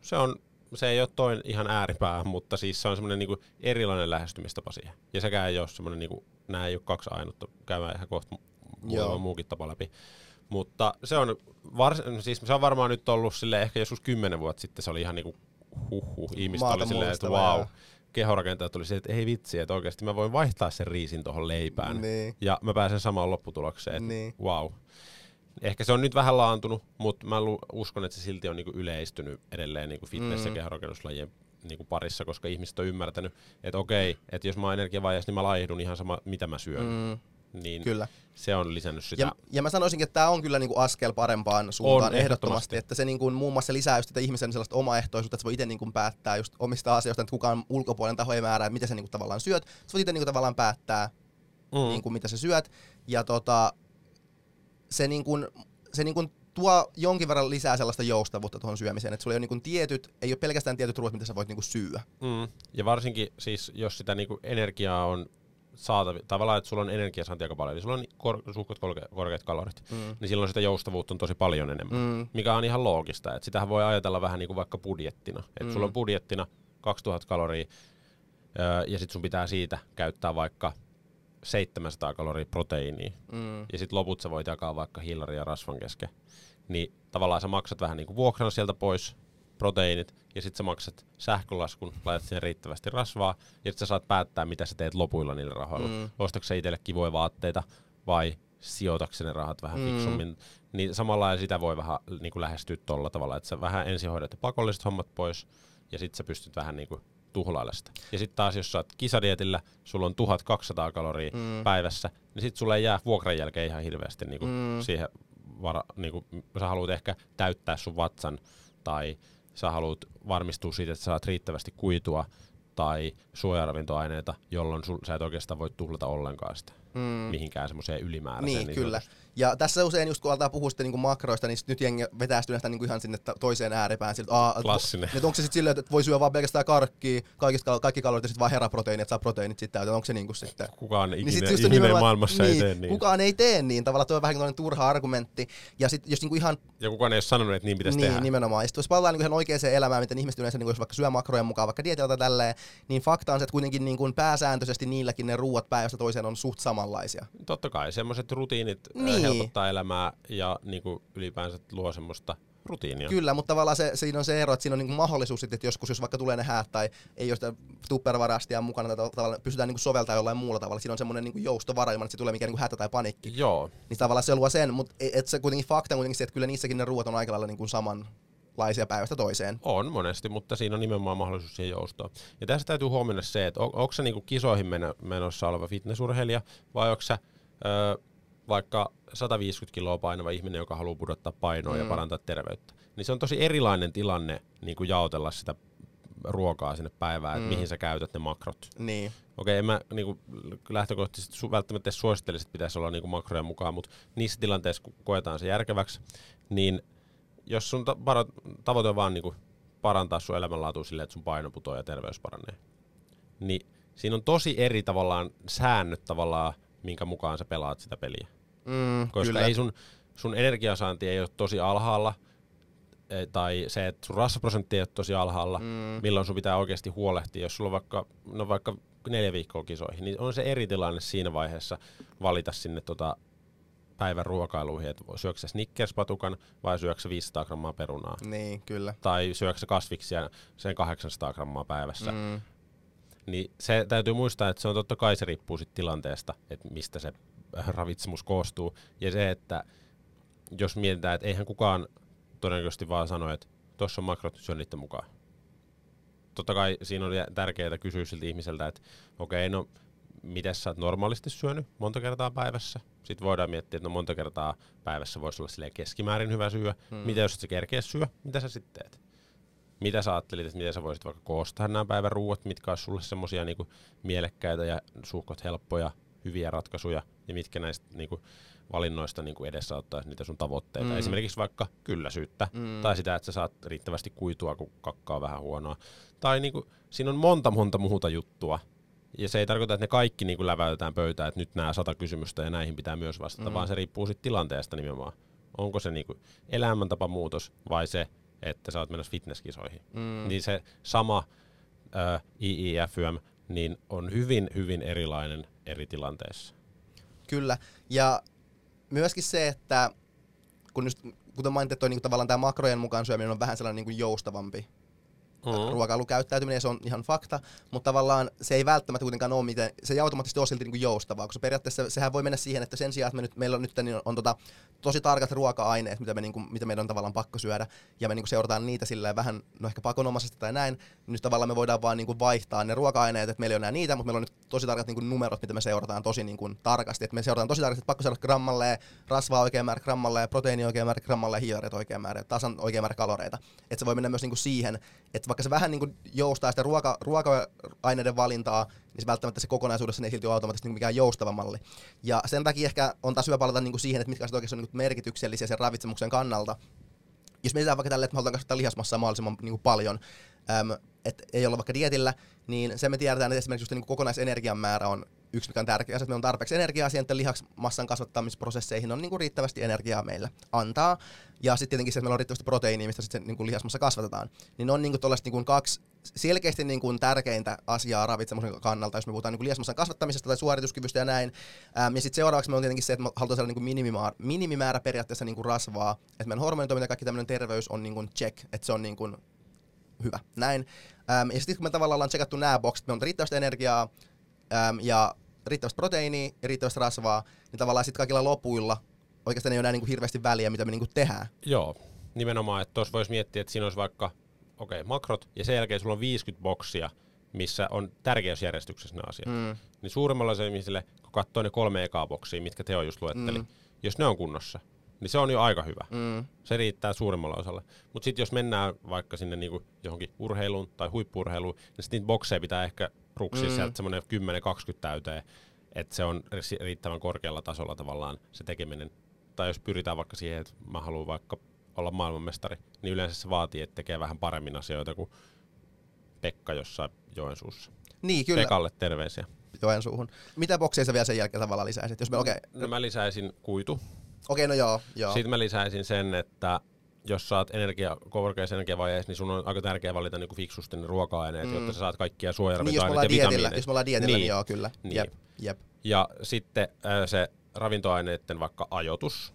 se on se ei ole toinen ihan ääripää, mutta siis se on semmoinen niinku erilainen lähestymistapa siihen. Ja sekään ei ole semmoinen, niinku, nämä ei ole kaksi ainutta, käymään ihan kohta muutama muukin tapa läpi. Mutta se on, vars, siis se on varmaan nyt ollut sille ehkä joskus kymmenen vuotta sitten, se oli ihan niinku huhhuh. Ihmiset Maata oli silleen, että mullistava, wow. Kehorakentajat tuli se, että ei vitsi, että oikeasti mä voin vaihtaa sen riisin tuohon leipään. Niin. Ja mä pääsen samaan lopputulokseen, että Niin. wow. Ehkä se on nyt vähän laantunut, mutta mä uskon, että se silti on niinku yleistynyt edelleen niinku fitness- Mm. ja kehorakennuslajien niinku parissa, koska ihmiset on ymmärtänyt, että okei, että jos mä oon energiavajeessa, niin mä laihdun ihan sama, mitä mä syön. Mm, Niin kyllä. se on lisännyt sitä. Ja, ja mä sanoisinkin, että tämä on kyllä niinku askel parempaan suuntaan On, ehdottomasti. ehdottomasti. Että se niinku muun muassa lisää just sitä ihmisen sellaista omaehtoisuutta, että sä voi itse niinku päättää just omista asioista, että kukaan ulkopuolinen taho ei määrää, mitä sä niinku tavallaan syöt. Sä voit itse niinku tavallaan päättää, mm. niin kuin mitä sä syöt. Ja tota, se, niin kuin, se niin kuin tuo jonkin verran lisää sellaista joustavuutta tuohon syömiseen, että sulla ei ole niin kuin tietyt, ei ole pelkästään tietyt ruoat, mitä sä voit niin kuin syödä. Mm. Ja varsinkin siis, jos sitä niinku energiaa on saatavilla, tavallaan, että sulla on energiasaanti aika paljon, eli sulla on kor- suhkot korke- korkeat kalorit, Mm. niin silloin sitä joustavuutta on tosi paljon enemmän. Mm. mikä on ihan loogista. Että sitähän voi ajatella vähän niin kuin vaikka budjettina. Että Mm. sulla on budjettina 2000 kaloria öö, ja sitten sun pitää siitä käyttää vaikka 700 kaloria proteiiniä. Mm. Ja sitten loput sä voit jakaa vaikka hillaria ja rasvan kesken. Niin tavallaan sä maksat vähän niin kuin vuokrana sieltä pois proteiinit ja sitten sä maksat sähkölaskun, laitat sinne riittävästi rasvaa ja sitten sä saat päättää, mitä sä teet lopuilla niillä rahoilla. Mm. Ostatko sä itselle kivoja vaatteita vai sijoitatko ne rahat vähän Mm. mm. fiksummin. Niin samalla sitä voi vähän niin kuin lähestyä tolla tavalla, että sä vähän ensin hoidat ne pakolliset hommat pois ja sitten sä pystyt vähän niin kuin tuhlailemaan sitä. Ja sitten taas, jos sä oot kisadietillä, sulla on 1200 kaloria Mm. päivässä, niin sitten sulle ei jää vuokran jälkeen ihan hirveästi niin kuin mm. siihen vara, niin kuin, sä haluat ehkä täyttää sun vatsan tai sä haluat varmistua siitä, että saat riittävästi kuitua tai suojaravintoaineita, jolloin sä et oikeastaan voi tuhlata ollenkaan sitä Mm. mihinkään semmoiseen ylimääräiseen. Niin, kyllä. sanotusti. Ja tässä usein, just kun aletaan puhua sitten niinku makroista, niin sit nyt jengi vetäystyy näistä niinku ihan sinne toiseen ääripään. Siltä, aa, Klassinen. Että onko se sitten silleen, että voi syödä vaan pelkästään karkkia, kaikista, kaikki kalorit ja sitten vaan heraproteiini, että saa proteiinit sitten täyteen. Onko se niinku sitten... Kukaan ikinä, sit niin just ihminen maailmassa niin, ei tee niin. Kukaan ei tee niin. Tavallaan tuo on vähän tällainen turha argumentti. Ja sitten jos niinku ihan Ja kukaan ei ole sanonut, että niin pitäisi niin, tehdä. nimenomaan. Ja sitten jos palataan niin ihan oikeaan elämään, miten ihmiset yleensä niin jos vaikka syö makrojen mukaan, vaikka dietillä tai tälleen, niin fakta on se, että kuitenkin niin kuin pääsääntöisesti niilläkin ne ruuat päivästä toiseen on suht samanlaisia. Totta kai, semmoiset rutiinit Niin. niin. helpottaa elämää ja niinku ylipäänsä luo semmoista rutiinia. Kyllä, mutta tavallaan se, siinä on se ero, että siinä on niin kuin mahdollisuus sitten, että joskus jos vaikka tulee ne häät tai ei ole sitä tuppervarastia mukana tai tavallaan pystytään niin kuin soveltamaan jollain muulla tavalla, siinä on semmoinen niin kuin joustovara ilman, että se tulee mikään niin kuin hätä tai panikki. Joo, Niin tavallaan se luo sen, mutta et, et se kuitenkin fakta on kuitenkin se, että kyllä niissäkin ne ruuat on aika lailla niin kuin samanlaisia päivästä toiseen. on monesti, mutta siinä on nimenomaan mahdollisuus siihen joustoon. Ja tässä täytyy huomioida se, että on, onko se niinku kisoihin meno, menossa oleva fitnessurheilija vai onko se ö, vaikka 150 kiloa painava ihminen, joka haluaa pudottaa painoa mm. ja parantaa terveyttä. Niin se on tosi erilainen tilanne niin kuin jaotella sitä ruokaa sinne päivään, että Mm. mihin sä käytät ne makrot. Niin. Okei, en mä niinku, lähtökohtaisesti su, välttämättä edes suosittelisin, että pitäisi olla niinku makroja mukaan, mutta niissä tilanteissa, kun koetaan se järkeväksi, niin jos sun ta- tavoite on vaan niinku parantaa sun elämänlaatua silleen, että sun paino putoaa ja terveys paranee, niin siinä on tosi eri tavallaan säännöt tavallaan, minkä mukaan sä pelaat sitä peliä. Mm, Koska kyllä. ei sun, sun energiasaanti ei ole tosi alhaalla, eh, tai se, että sun rasvaprosentti ei ole tosi alhaalla, Mm. milloin sun pitää oikeasti huolehtia. Jos sulla on vaikka, no vaikka neljä viikkoa kisoihin, niin on se eri tilanne siinä vaiheessa valita sinne tota päivän ruokailuihin, että syöksä sä Snickers-patukan vai syöksä sä 500 grammaa perunaa. Niin, kyllä. Tai syöksä sä kasviksia sen 800 grammaa päivässä. Mm. Niin se täytyy muistaa, että se on totta kai se riippuu sit tilanteesta, että mistä se ravitsemus koostuu. Ja se, että jos mietitään, että eihän kukaan todennäköisesti vaan sano, että tuossa on makrot, syö niiden mukaan. Totta kai siinä on tärkeää kysyä siltä ihmiseltä, että okei, okay, no miten sä oot normaalisti syönyt monta kertaa päivässä. Sitten voidaan miettiä, että no monta kertaa päivässä voisi olla keskimäärin hyvä syö. Hmm. Mitä jos et sä kerkeä syö, mitä sä sitten teet? Mitä sä ajattelit, että miten sä voisit vaikka koostaa nämä päivän ruuat, mitkä olisi sulle semmosia niinku mielekkäitä ja suhkot helppoja, hyviä ratkaisuja, ja mitkä näistä niinku valinnoista niinku edesauttaisi niitä sun tavoitteita. Mm. Esimerkiksi vaikka kylläisyyttä, mm. tai sitä, että sä saat riittävästi kuitua, kun kakka on vähän huonoa. Tai niinku, siinä on monta monta muuta juttua, ja se ei tarkoita, että ne kaikki niin kuin läväytetään pöytään, että nyt nämä sata kysymystä ja näihin pitää myös vastata, mm. vaan se riippuu sitten tilanteesta nimenomaan. Onko se niin kuin elämäntapamuutos vai se, että sä oot menossa fitnesskisoihin. Mm. Niin se sama äh, IIFYM niin on hyvin, hyvin erilainen eri tilanteissa. Kyllä, ja myöskin se, että kun just, kuten mainittiin, että niin tavallaan tämä makrojen mukaan syöminen on vähän sellainen niin kuin joustavampi mm-hmm. ruokailukäyttäytyminen, se on ihan fakta, mutta tavallaan se ei välttämättä kuitenkaan ole miten, se ei automaattisesti ole silti niin kuin joustavaa, koska periaatteessa sehän voi mennä siihen, että sen sijaan, että me nyt, meillä on nyt niin on, on tota, tosi tarkat ruoka-aineet, mitä, me niin kuin, mitä meidän on tavallaan pakko syödä, ja me niin kuin seurataan niitä silleen vähän, no ehkä pakonomaisesti tai näin, niin nyt tavallaan me voidaan vaan niin kuin vaihtaa ne ruoka-aineet, että meillä ei ole enää niitä, mutta meillä on nyt tosi tarkat niin kuin numerot, mitä me seurataan tosi niin kuin tarkasti, että me seurataan tosi tarkasti, että pakko saada grammalle, rasvaa oikein määrä grammalle, proteiini oikein määrä grammalle, hiilareita oikein määrä, tasan oikein määrä kaloreita. Että se voi mennä myös niin kuin siihen, että vaikka se vähän niin kuin joustaa sitä ruoka, ruoka-aineiden valintaa, niin se välttämättä se kokonaisuudessa ei silti ole automaattisesti niin mikään joustava malli. Ja sen takia ehkä on taas hyvä palata niin kuin siihen, että mitkä oikeasti on niin merkityksellisiä sen ravitsemuksen kannalta. Jos mietitään vaikka tälle, että me halutaan kasvattaa lihasmassaa mahdollisimman niin kuin paljon, että ei olla vaikka dietillä, niin se me tiedetään, että esimerkiksi just niin kuin kokonaisenergian määrä on yksi, mikä on tärkeä, että meillä on tarpeeksi energiaa siihen, että lihasmassan kasvattamisprosesseihin on niin kuin riittävästi energiaa meillä antaa. Ja sitten tietenkin se, että meillä on riittävästi proteiiniä, mistä sitten niin kuin lihasmassa kasvatetaan. Niin on niin kuin niin kuin kaksi selkeästi niin kuin tärkeintä asiaa ravitsemuksen kannalta, jos me puhutaan niin kuin lihasmassan kasvattamisesta tai suorituskyvystä ja näin. Ähm, ja sitten seuraavaksi me on tietenkin se, että me halutaan saada niin kuin minimimäärä, minimimäärä periaatteessa niin kuin rasvaa. Että meidän hormonitoiminta ja kaikki tämmöinen terveys on niin kuin check, että se on niin kuin hyvä. Näin. Ähm, ja sitten kun me tavallaan ollaan tsekattu nämä boksit, me on riittävästi energiaa ähm, ja riittävästi proteiiniä ja riittävästi rasvaa, niin tavallaan sitten kaikilla lopuilla oikeastaan ei ole enää niin kuin hirveästi väliä, mitä me niin kuin tehdään. Joo, nimenomaan, että tuossa voisi miettiä, että siinä olisi vaikka, okei, okay, makrot, ja sen jälkeen sulla on 50 boksia, missä on tärkeysjärjestyksessä nämä asiat. Mm. Niin suurimmalla se ihmisille, kun katsoo ne kolme ekaa boksia, mitkä Teo just luetteli, mm. jos ne on kunnossa, niin se on jo aika hyvä. Mm. Se riittää suurimmalla osalla. Mutta sitten jos mennään vaikka sinne niinku johonkin urheiluun tai huippurheiluun, niin sitten niitä bokseja pitää ehkä ruksia mm. sieltä semmoinen 10-20 täyteen, että se on riittävän korkealla tasolla tavallaan se tekeminen. Tai jos pyritään vaikka siihen, että mä haluan vaikka olla maailmanmestari, niin yleensä se vaatii, että tekee vähän paremmin asioita kuin Pekka jossain Joensuussa. Niin, kyllä. Pekalle terveisiä. Joensuuhun. Mitä bokseja sä vielä sen jälkeen tavallaan lisäisit? Jos me, okay. no mä lisäisin kuitu. Okei, okay, no joo, joo. Sitten mä lisäisin sen, että jos saat energia, korkeassa energiavaiheessa, niin sun on aika tärkeää valita niinku fiksusti ne ruoka-aineet, mm. jotta sä saat kaikkia suojaravintoaineet niin, ja vitamiineja. Jos me ollaan dietillä, niin, niin joo, kyllä. Niin. Jep, jep. Ja sitten äh, se ravintoaineiden vaikka ajoitus,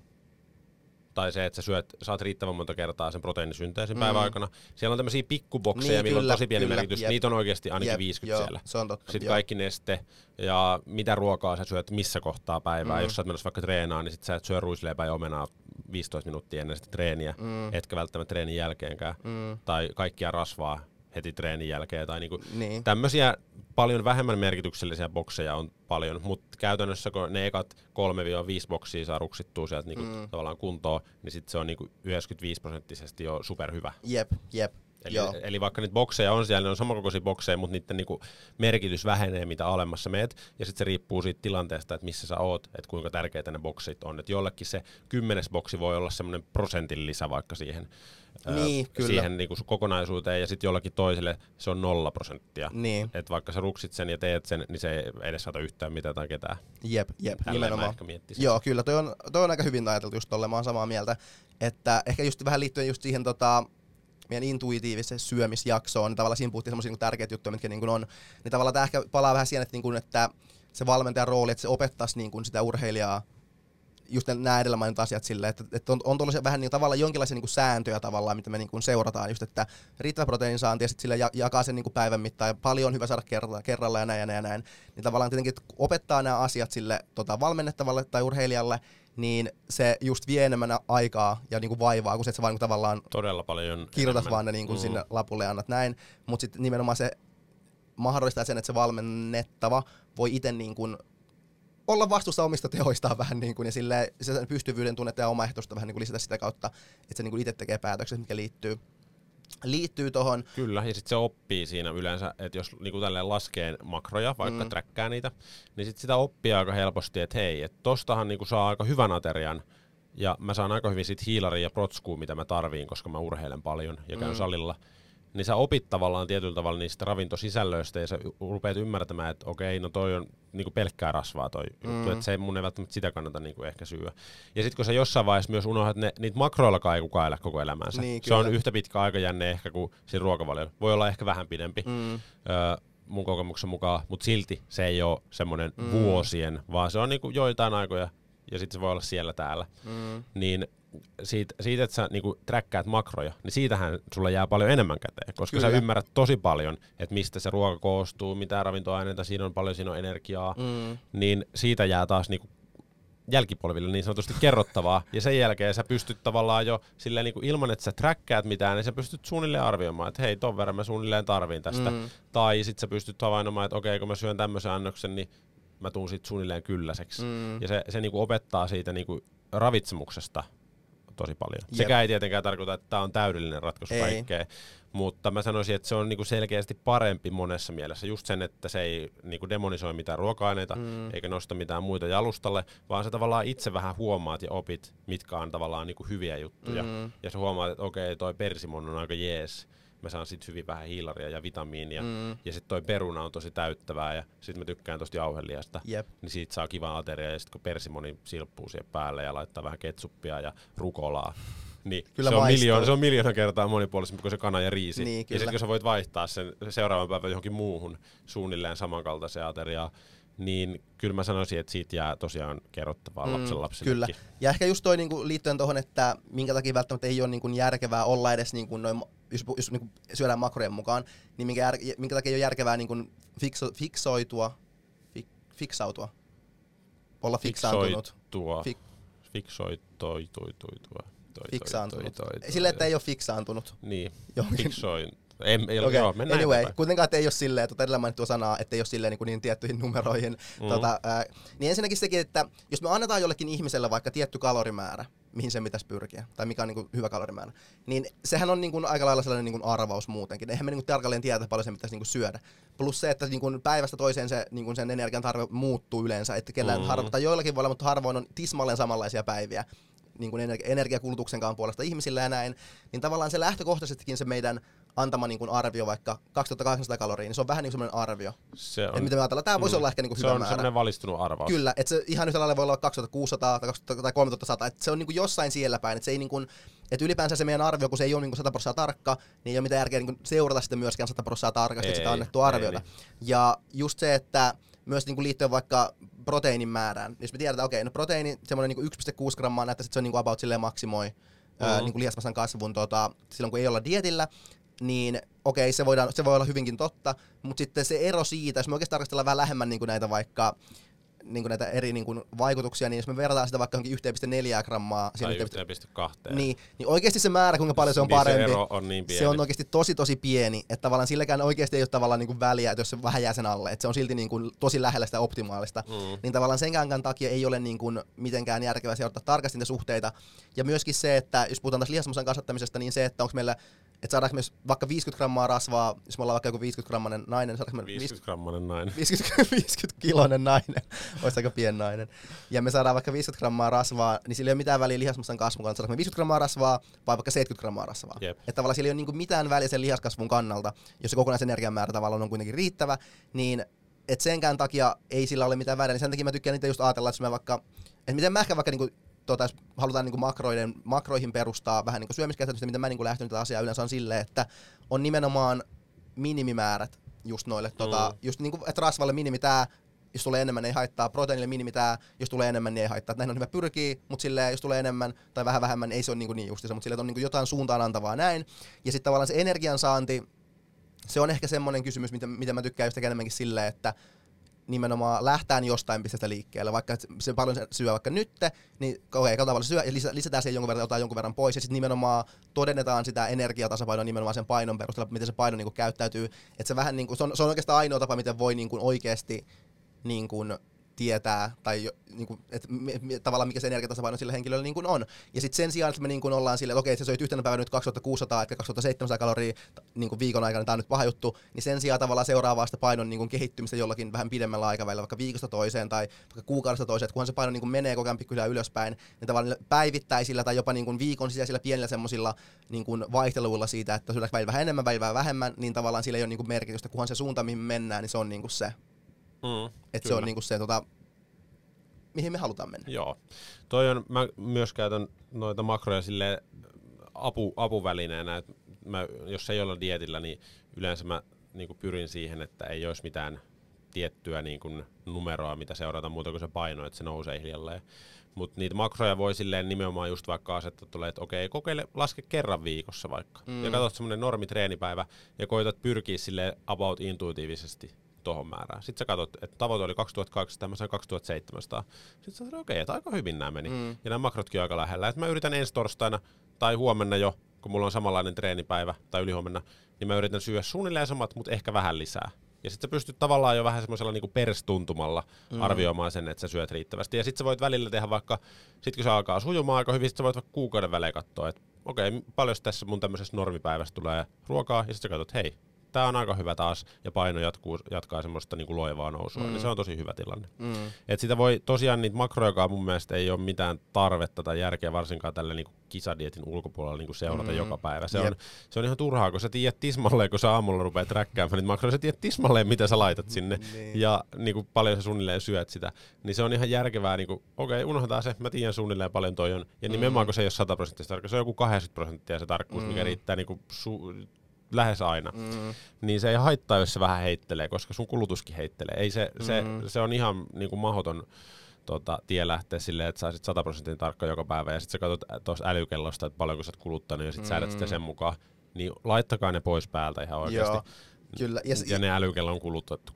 tai se, että sä syöt, saat riittävän monta kertaa sen proteiinisynteesin mm. päivän aikana. Siellä on tämmöisiä pikkubokseja, niin, millä kyllä, on tosi pieni kyllä, merkitys. Jep. Niitä on oikeasti ainakin jep, 50 joo, siellä. Se on totta. Sitten joo. kaikki neste ja mitä ruokaa sä syöt missä kohtaa päivää. Mm. Jos sä oot menossa vaikka treenaan, niin sit sä et syö ruisleipää ja omenaa 15 minuuttia ennen sitä treeniä, mm. etkä välttämättä treenin jälkeenkään. Mm. Tai kaikkia rasvaa heti treenin jälkeen. Tai niinku niin. tämmöisiä paljon vähemmän merkityksellisiä bokseja on paljon, mutta käytännössä kun ne ekat 3-5 boksia saa ruksittua sieltä niinku mm. tavallaan kuntoon, niin sit se on niinku 95 prosenttisesti jo superhyvä. Jep, jep. Eli, eli vaikka niitä bokseja on siellä, ne on samankokoisia bokseja, mutta niiden niinku merkitys vähenee, mitä alemmassa meet. Ja sitten se riippuu siitä tilanteesta, että missä sä oot, että kuinka tärkeitä ne boksit on. Että jollekin se kymmenes boksi voi olla semmoinen prosentin lisä vaikka siihen, niin, ää, siihen niinku kokonaisuuteen, ja sitten jollakin toiselle se on nolla prosenttia. Niin. Että vaikka sä ruksit sen ja teet sen, niin se ei edes saata yhtään mitään tai ketään. Jep, jep, Tälleen nimenomaan. Joo, kyllä, toi on, toi on aika hyvin ajateltu just tolle, mä oon samaa mieltä. Että ehkä just vähän liittyen just siihen tota, meidän intuitiiviseen syömisjaksoon, niin tavallaan siinä puhuttiin semmoisia niin tärkeitä juttuja, mitkä niin kuin on, niin tavallaan tämä ehkä palaa vähän siihen, että, niin kuin, että se valmentajan rooli, että se opettaisi niin kuin sitä urheilijaa just nämä edellä mainitut asiat silleen, että, että on, on tuollaisia vähän niin, tavallaan jonkinlaisia niin kuin sääntöjä tavallaan, mitä me niin kuin seurataan, just että riittävä proteiinin saanti ja sitten sille ja, jakaa sen niin kuin päivän mittaan ja paljon on hyvä saada kerralla, kerralla ja näin ja näin ja näin. Niin tavallaan tietenkin, opettaa nämä asiat sille tota, valmennettavalle tai urheilijalle, niin se just vie enemmän aikaa ja niin kuin vaivaa, kun se, että sä vaan niin kuin tavallaan Todella paljon kirjoitat enemmän. vaan ne niin kuin Mm. sinne lapulle ja annat näin. Mutta sitten nimenomaan se mahdollistaa sen, että se valmennettava voi itse niin kuin olla vastuussa omista tehoistaan vähän niin kuin, ja sille se sen pystyvyyden tunnetta ja omaehtoista vähän niin kuin lisätä sitä kautta, että se niin kuin itse tekee päätökset, mitkä liittyy liittyy tuohon. Kyllä, ja sitten se oppii siinä yleensä, että jos niinku tälleen laskee makroja, vaikka Mm. träkkää niitä, niin sitten sitä oppii aika helposti, että hei, että tostahan niinku saa aika hyvän aterian, ja mä saan aika hyvin sit hiilaria ja protskua, mitä mä tarviin, koska mä urheilen paljon ja käyn mm. salilla. Niin sä opit tavallaan tietyllä tavalla niistä ravintosisällöistä ja sä rupeat ymmärtämään, että okei, no toi on niinku pelkkää rasvaa toi mm. juttu, että se ei mun ei välttämättä sitä kannata niinku ehkä syödä. Ja sitten kun sä jossain vaiheessa myös unohdat, ne, niitä makroillakaan ei kukaan elä koko elämänsä. Niin, se on yhtä pitkä aikajänne ehkä kuin siinä ruokavaliolla. Voi olla ehkä vähän pidempi Mm, öö, mun kokemuksen mukaan, mutta silti se ei ole semmoinen mm. vuosien, vaan se on niinku joitain aikoja ja sitten se voi olla siellä täällä. mm, Niin siitä, siitä että sä niinku träkkäät makroja, niin siitähän sulle jää paljon enemmän käteen, koska Kyllä. sä ymmärrät tosi paljon, että mistä se ruoka koostuu, mitä ravintoaineita siinä on, paljon siinä on energiaa, mm, niin siitä jää taas niinku jälkipolville niin sanotusti kerrottavaa, ja sen jälkeen sä pystyt tavallaan jo silleen niinku ilman, että sä träkkäät mitään, niin sä pystyt suunnilleen arvioimaan, että hei, ton verran mä suunnilleen tarviin tästä. Mm. Tai sit sä pystyt havainnomaan, että okei, kun mä syön tämmöisen annoksen, niin mä tuun sit suunnilleen kylläiseksi. Mm. Ja se, se niinku opettaa siitä niinku ravitsemuksesta tosi paljon. Jep. Sekä ei tietenkään tarkoita, että tämä on täydellinen ratkaisu Ei. kaikkeen, mutta mä sanoisin, että se on niinku selkeästi parempi monessa mielessä. Just sen, että se ei niinku demonisoi mitään ruoka-aineita, Mm. eikä nosta mitään muita jalustalle, vaan sä tavallaan itse vähän huomaat ja opit, mitkä on tavallaan niinku hyviä juttuja. Mm. Ja sä huomaat, että okei, toi persimon on aika jees. Mä saan sit hyvin vähän hiilaria ja vitamiinia. Mm. Ja sitten toi peruna on tosi täyttävää ja sitten mä tykkään tosta jauheliasta. Jep. Niin siitä saa kivan ateria ja sitten kun persimoni silppuu siihen päälle ja laittaa vähän ketsuppia ja rukolaa. Niin Kyllä se, on miljoona, se on miljoona kertaa monipuolisempi kuin se kana ja riisi. Niin, ja sitten kun sä voit vaihtaa sen seuraavan päivän johonkin muuhun suunnilleen samankaltaiseen ateriaan, niin kyllä mä sanoisin, että siitä jää tosiaan kerrottavaa mm, lapsen lapsillekin. Kyllä. Ja ehkä just toi niinku liittyen tuohon, että minkä takia välttämättä ei ole niinku järkevää olla edes niinku noin, jos, jos niinku syödään makrojen mukaan, niin minkä, jär, minkä takia ei ole järkevää niinku fikso, fiksoitua, fik, fiksautua, olla fiksaantunut. Fiksoitua. Fik- Fiksoitoituitua. Toi, Fiksaantunut. Silleen, että ei ole fiksaantunut. Niin, Johonkin. fiksoin. Ei, ei, Okei, joo, mennään anyway, eteenpäin. kuitenkaan että ei ole silleen, tuota edellä mainittua sanaa, että ei ole silleen niin, niin tiettyihin numeroihin. Mm. Tota, ää, niin ensinnäkin sekin, että jos me annetaan jollekin ihmiselle vaikka tietty kalorimäärä, mihin sen pitäisi pyrkiä, tai mikä on niin kuin hyvä kalorimäärä, niin sehän on niin kuin aika lailla sellainen niin kuin arvaus muutenkin. Eihän me niin kuin tarkalleen tiedä, paljon sen pitäisi niin kuin syödä. Plus se, että niin kuin päivästä toiseen se, niin kuin sen energian tarve muuttuu yleensä, että kellään mm. harvo, tai joillakin voi olla, mutta harvoin on tismalleen samanlaisia päiviä niin kuin energi- energiakulutuksenkaan puolesta ihmisillä ja näin, niin tavallaan se lähtökohtaisestikin se meidän antama niin kuin arvio vaikka 2800 kaloria, niin se on vähän niin kuin semmoinen arvio. Se Että mitä me ajatellaan, tämä voisi olla ehkä niin kuin se hyvä on määrä. semmoinen valistunut arvaus. Kyllä, että se ihan yhtä lailla voi olla 2600 tai 2000 tai 3100, että se on niin kuin jossain siellä päin, että se ei niin kuin, että ylipäänsä se meidän arvio, kun se ei ole niin kuin 100 prosenttia tarkka, niin ei ole mitään järkeä niin kuin seurata sitä myöskään 100 prosenttia tarkasti Ei, sitä annettua arviota. niin. Ja just se, että myös niin kuin liittyen vaikka proteiinin määrään, jos me tiedetään, okei, no proteiini, semmoinen niin 1,6 grammaa, näyttäisi, että se on niin kuin about silleen maksimoi ää, Mhm. niin kuin lihasmassan kasvun tota, silloin, kun ei olla dietillä, niin okei, se, voidaan, se voi olla hyvinkin totta, mutta sitten se ero siitä, jos me oikeasti tarkastellaan vähän lähemmän niin kuin näitä vaikka niin kuin näitä eri niin kuin vaikutuksia, niin jos me verrataan sitä vaikka johonkin 1,4 grammaa, Tai siihen 1,2. niin, niin oikeasti se määrä, kuinka paljon se on Niin se parempi, ero on niin pieni. se on oikeasti tosi tosi pieni, että tavallaan silläkään oikeasti ei ole tavallaan niin kuin väliä, että jos se vähän jää sen alle, että se on silti niin kuin tosi lähellä sitä optimaalista, Mm. niin tavallaan senkään takia ei ole niin kuin mitenkään järkevää seurata tarkasti niitä suhteita. Ja myöskin se, että jos puhutaan tässä lihasmassan kasvattamisesta, niin se, että onko meillä, että saadaanko me vaikka 50 grammaa rasvaa, jos me ollaan vaikka joku 50 grammanen nainen, saadaanko me 50 grammanen nainen. 50, 50 kiloinen nainen, olisi aika pieni nainen. Ja me saadaan vaikka 50 grammaa rasvaa, niin sillä ei ole mitään väliä lihasmassan kasvun kannalta, saadaanko me 50 grammaa rasvaa vai vaikka 70 grammaa rasvaa. Jep. Että tavallaan sillä ei ole niinku mitään väliä sen lihaskasvun kannalta, jos se kokonaisenergian määrä tavallaan on kuitenkin riittävä, niin et senkään takia ei sillä ole mitään väliä. Niin sen takia mä tykkään niitä just ajatella, että jos me vaikka, että miten mä ehkä vaikka niinku tota, jos halutaan niin kuin makroiden, makroihin perustaa vähän niin kuin syömiskäytäntöistä, mitä mä niin kuin lähtenyt tätä asiaa yleensä on silleen, että on nimenomaan minimimäärät just noille, tota, just niin kuin, että rasvalle minimi tää, jos tulee enemmän, ei haittaa. Proteiinille minimi tää, jos tulee enemmän, niin ei haittaa. Näin on hyvä pyrkii, mutta silleen, jos tulee enemmän tai vähän vähemmän, ei se ole niin, niin justiinsa, mutta silleen, että on niin jotain suuntaan antavaa näin. Ja sitten tavallaan se energiansaanti, se on ehkä semmoinen kysymys, mitä, mitä mä tykkään just enemmänkin silleen, että nimenomaan lähtään jostain pisteestä liikkeelle, vaikka se paljon syö vaikka nytte, niin okei, okay, tavalla syö ja lisä, lisätään siihen jonkun verran, otetaan jonkun verran pois ja sitten nimenomaan todennetaan sitä energiatasapainoa nimenomaan sen painon perusteella, miten se paino niin kuin käyttäytyy, että se vähän niin kuin, se on, se on oikeastaan ainoa tapa, miten voi niin kuin oikeasti niin kuin tietää, tai jo, niin kuin, että mi, mi, tavallaan mikä se energiatasapaino sillä henkilöllä niin kuin on. Ja sitten sen sijaan, että me niin kuin ollaan silleen, että okei, että sä söit yhtenä päivänä nyt 2600 että 2700 kaloria niin kuin viikon aikana, tämä on nyt paha juttu, niin sen sijaan tavallaan seuraavaa sitä painon niin kuin kehittymistä jollakin vähän pidemmällä aikavälillä, vaikka viikosta toiseen tai vaikka kuukaudesta toiseen, että kunhan se paino niin kuin menee koko ajan ylöspäin, niin tavallaan päivittäisillä tai jopa niin kuin viikon sisäisillä pienillä semmoisilla niin kuin vaihteluilla siitä, että syödään välillä vähän enemmän, vähän vähemmän, niin tavallaan sillä ei ole niin kuin merkitystä, kunhan se suunta, mihin mennään, niin se on niin kuin se. Mm, Että se on niinku se, tota, mihin me halutaan mennä. Joo. Toi on, mä myös käytän noita makroja sille apu, apuvälineenä, että mä, jos ei olla dietillä, niin yleensä mä niin pyrin siihen, että ei olisi mitään tiettyä niin kuin numeroa, mitä seurata muuta kuin se paino, että se nousee hiljalleen. Mutta niitä makroja voi silleen nimenomaan just vaikka asettaa tulee, että okei, kokeile, laske kerran viikossa vaikka. Mm. Ja katsot semmoinen normitreenipäivä ja koitat pyrkiä sille about intuitiivisesti tuohon määrään. Sitten sä katsot, että tavoite oli 2200, mä sain 2700. Sitten sä sanoit, okei, okay, että aika hyvin nämä meni. Mm. Ja nämä makrotkin on aika lähellä. Et mä yritän ensi torstaina tai huomenna jo, kun mulla on samanlainen treenipäivä tai ylihuomenna, niin mä yritän syödä suunnilleen samat, mutta ehkä vähän lisää. Ja sitten sä pystyt tavallaan jo vähän semmoisella niinku perstuntumalla mm. arvioimaan sen, että sä syöt riittävästi. Ja sitten sä voit välillä tehdä vaikka, sit kun se alkaa sujumaan aika hyvin, sit sä voit vaikka kuukauden välein katsoa, että okei, okay, paljon tässä mun tämmöisessä normipäivässä tulee ruokaa, ja sitten sä katsot, hei, tämä on aika hyvä taas, ja paino jatkuu, jatkaa semmoista niin kuin loivaa nousua, mm. niin se on tosi hyvä tilanne. Mm. Et sitä voi, tosiaan niitä makroja, mun mielestä ei ole mitään tarvetta tai järkeä varsinkaan tälle niin kuin kisadietin ulkopuolella niin kuin seurata mm. joka päivä. Se on, se on ihan turhaa, kun sä tiedät tismalleen, kun sä aamulla rupeat träkkäämään niitä makroja, sä tiedät tismalleen, mitä sä laitat sinne, mm. ja niin kuin paljon sä suunnilleen syöt sitä. Niin se on ihan järkevää, niin kuin, okei, okay, unohdetaan se, mä tiedän suunnilleen paljon toi on. Ja nimenomaan, mm. kun se ei ole 100 prosenttia se on joku 80 prosenttia se tarkkuus, mm. mikä riittää niin kuin su- lähes aina, mm. niin se ei haittaa, jos se vähän heittelee, koska sun kulutuskin heittelee. Ei se, mm. se, se on ihan niin kuin mahdoton tota, tie lähteä silleen, että saisit 100 prosentin tarkka joka päivä ja sitten sä katsot tuossa älykellosta, että paljonko sä oot kuluttanut ja sitten mm. säädät sitä sen mukaan, niin laittakaa ne pois päältä ihan oikeasti. Joo. Kyllä. Ja, ja ne älykellon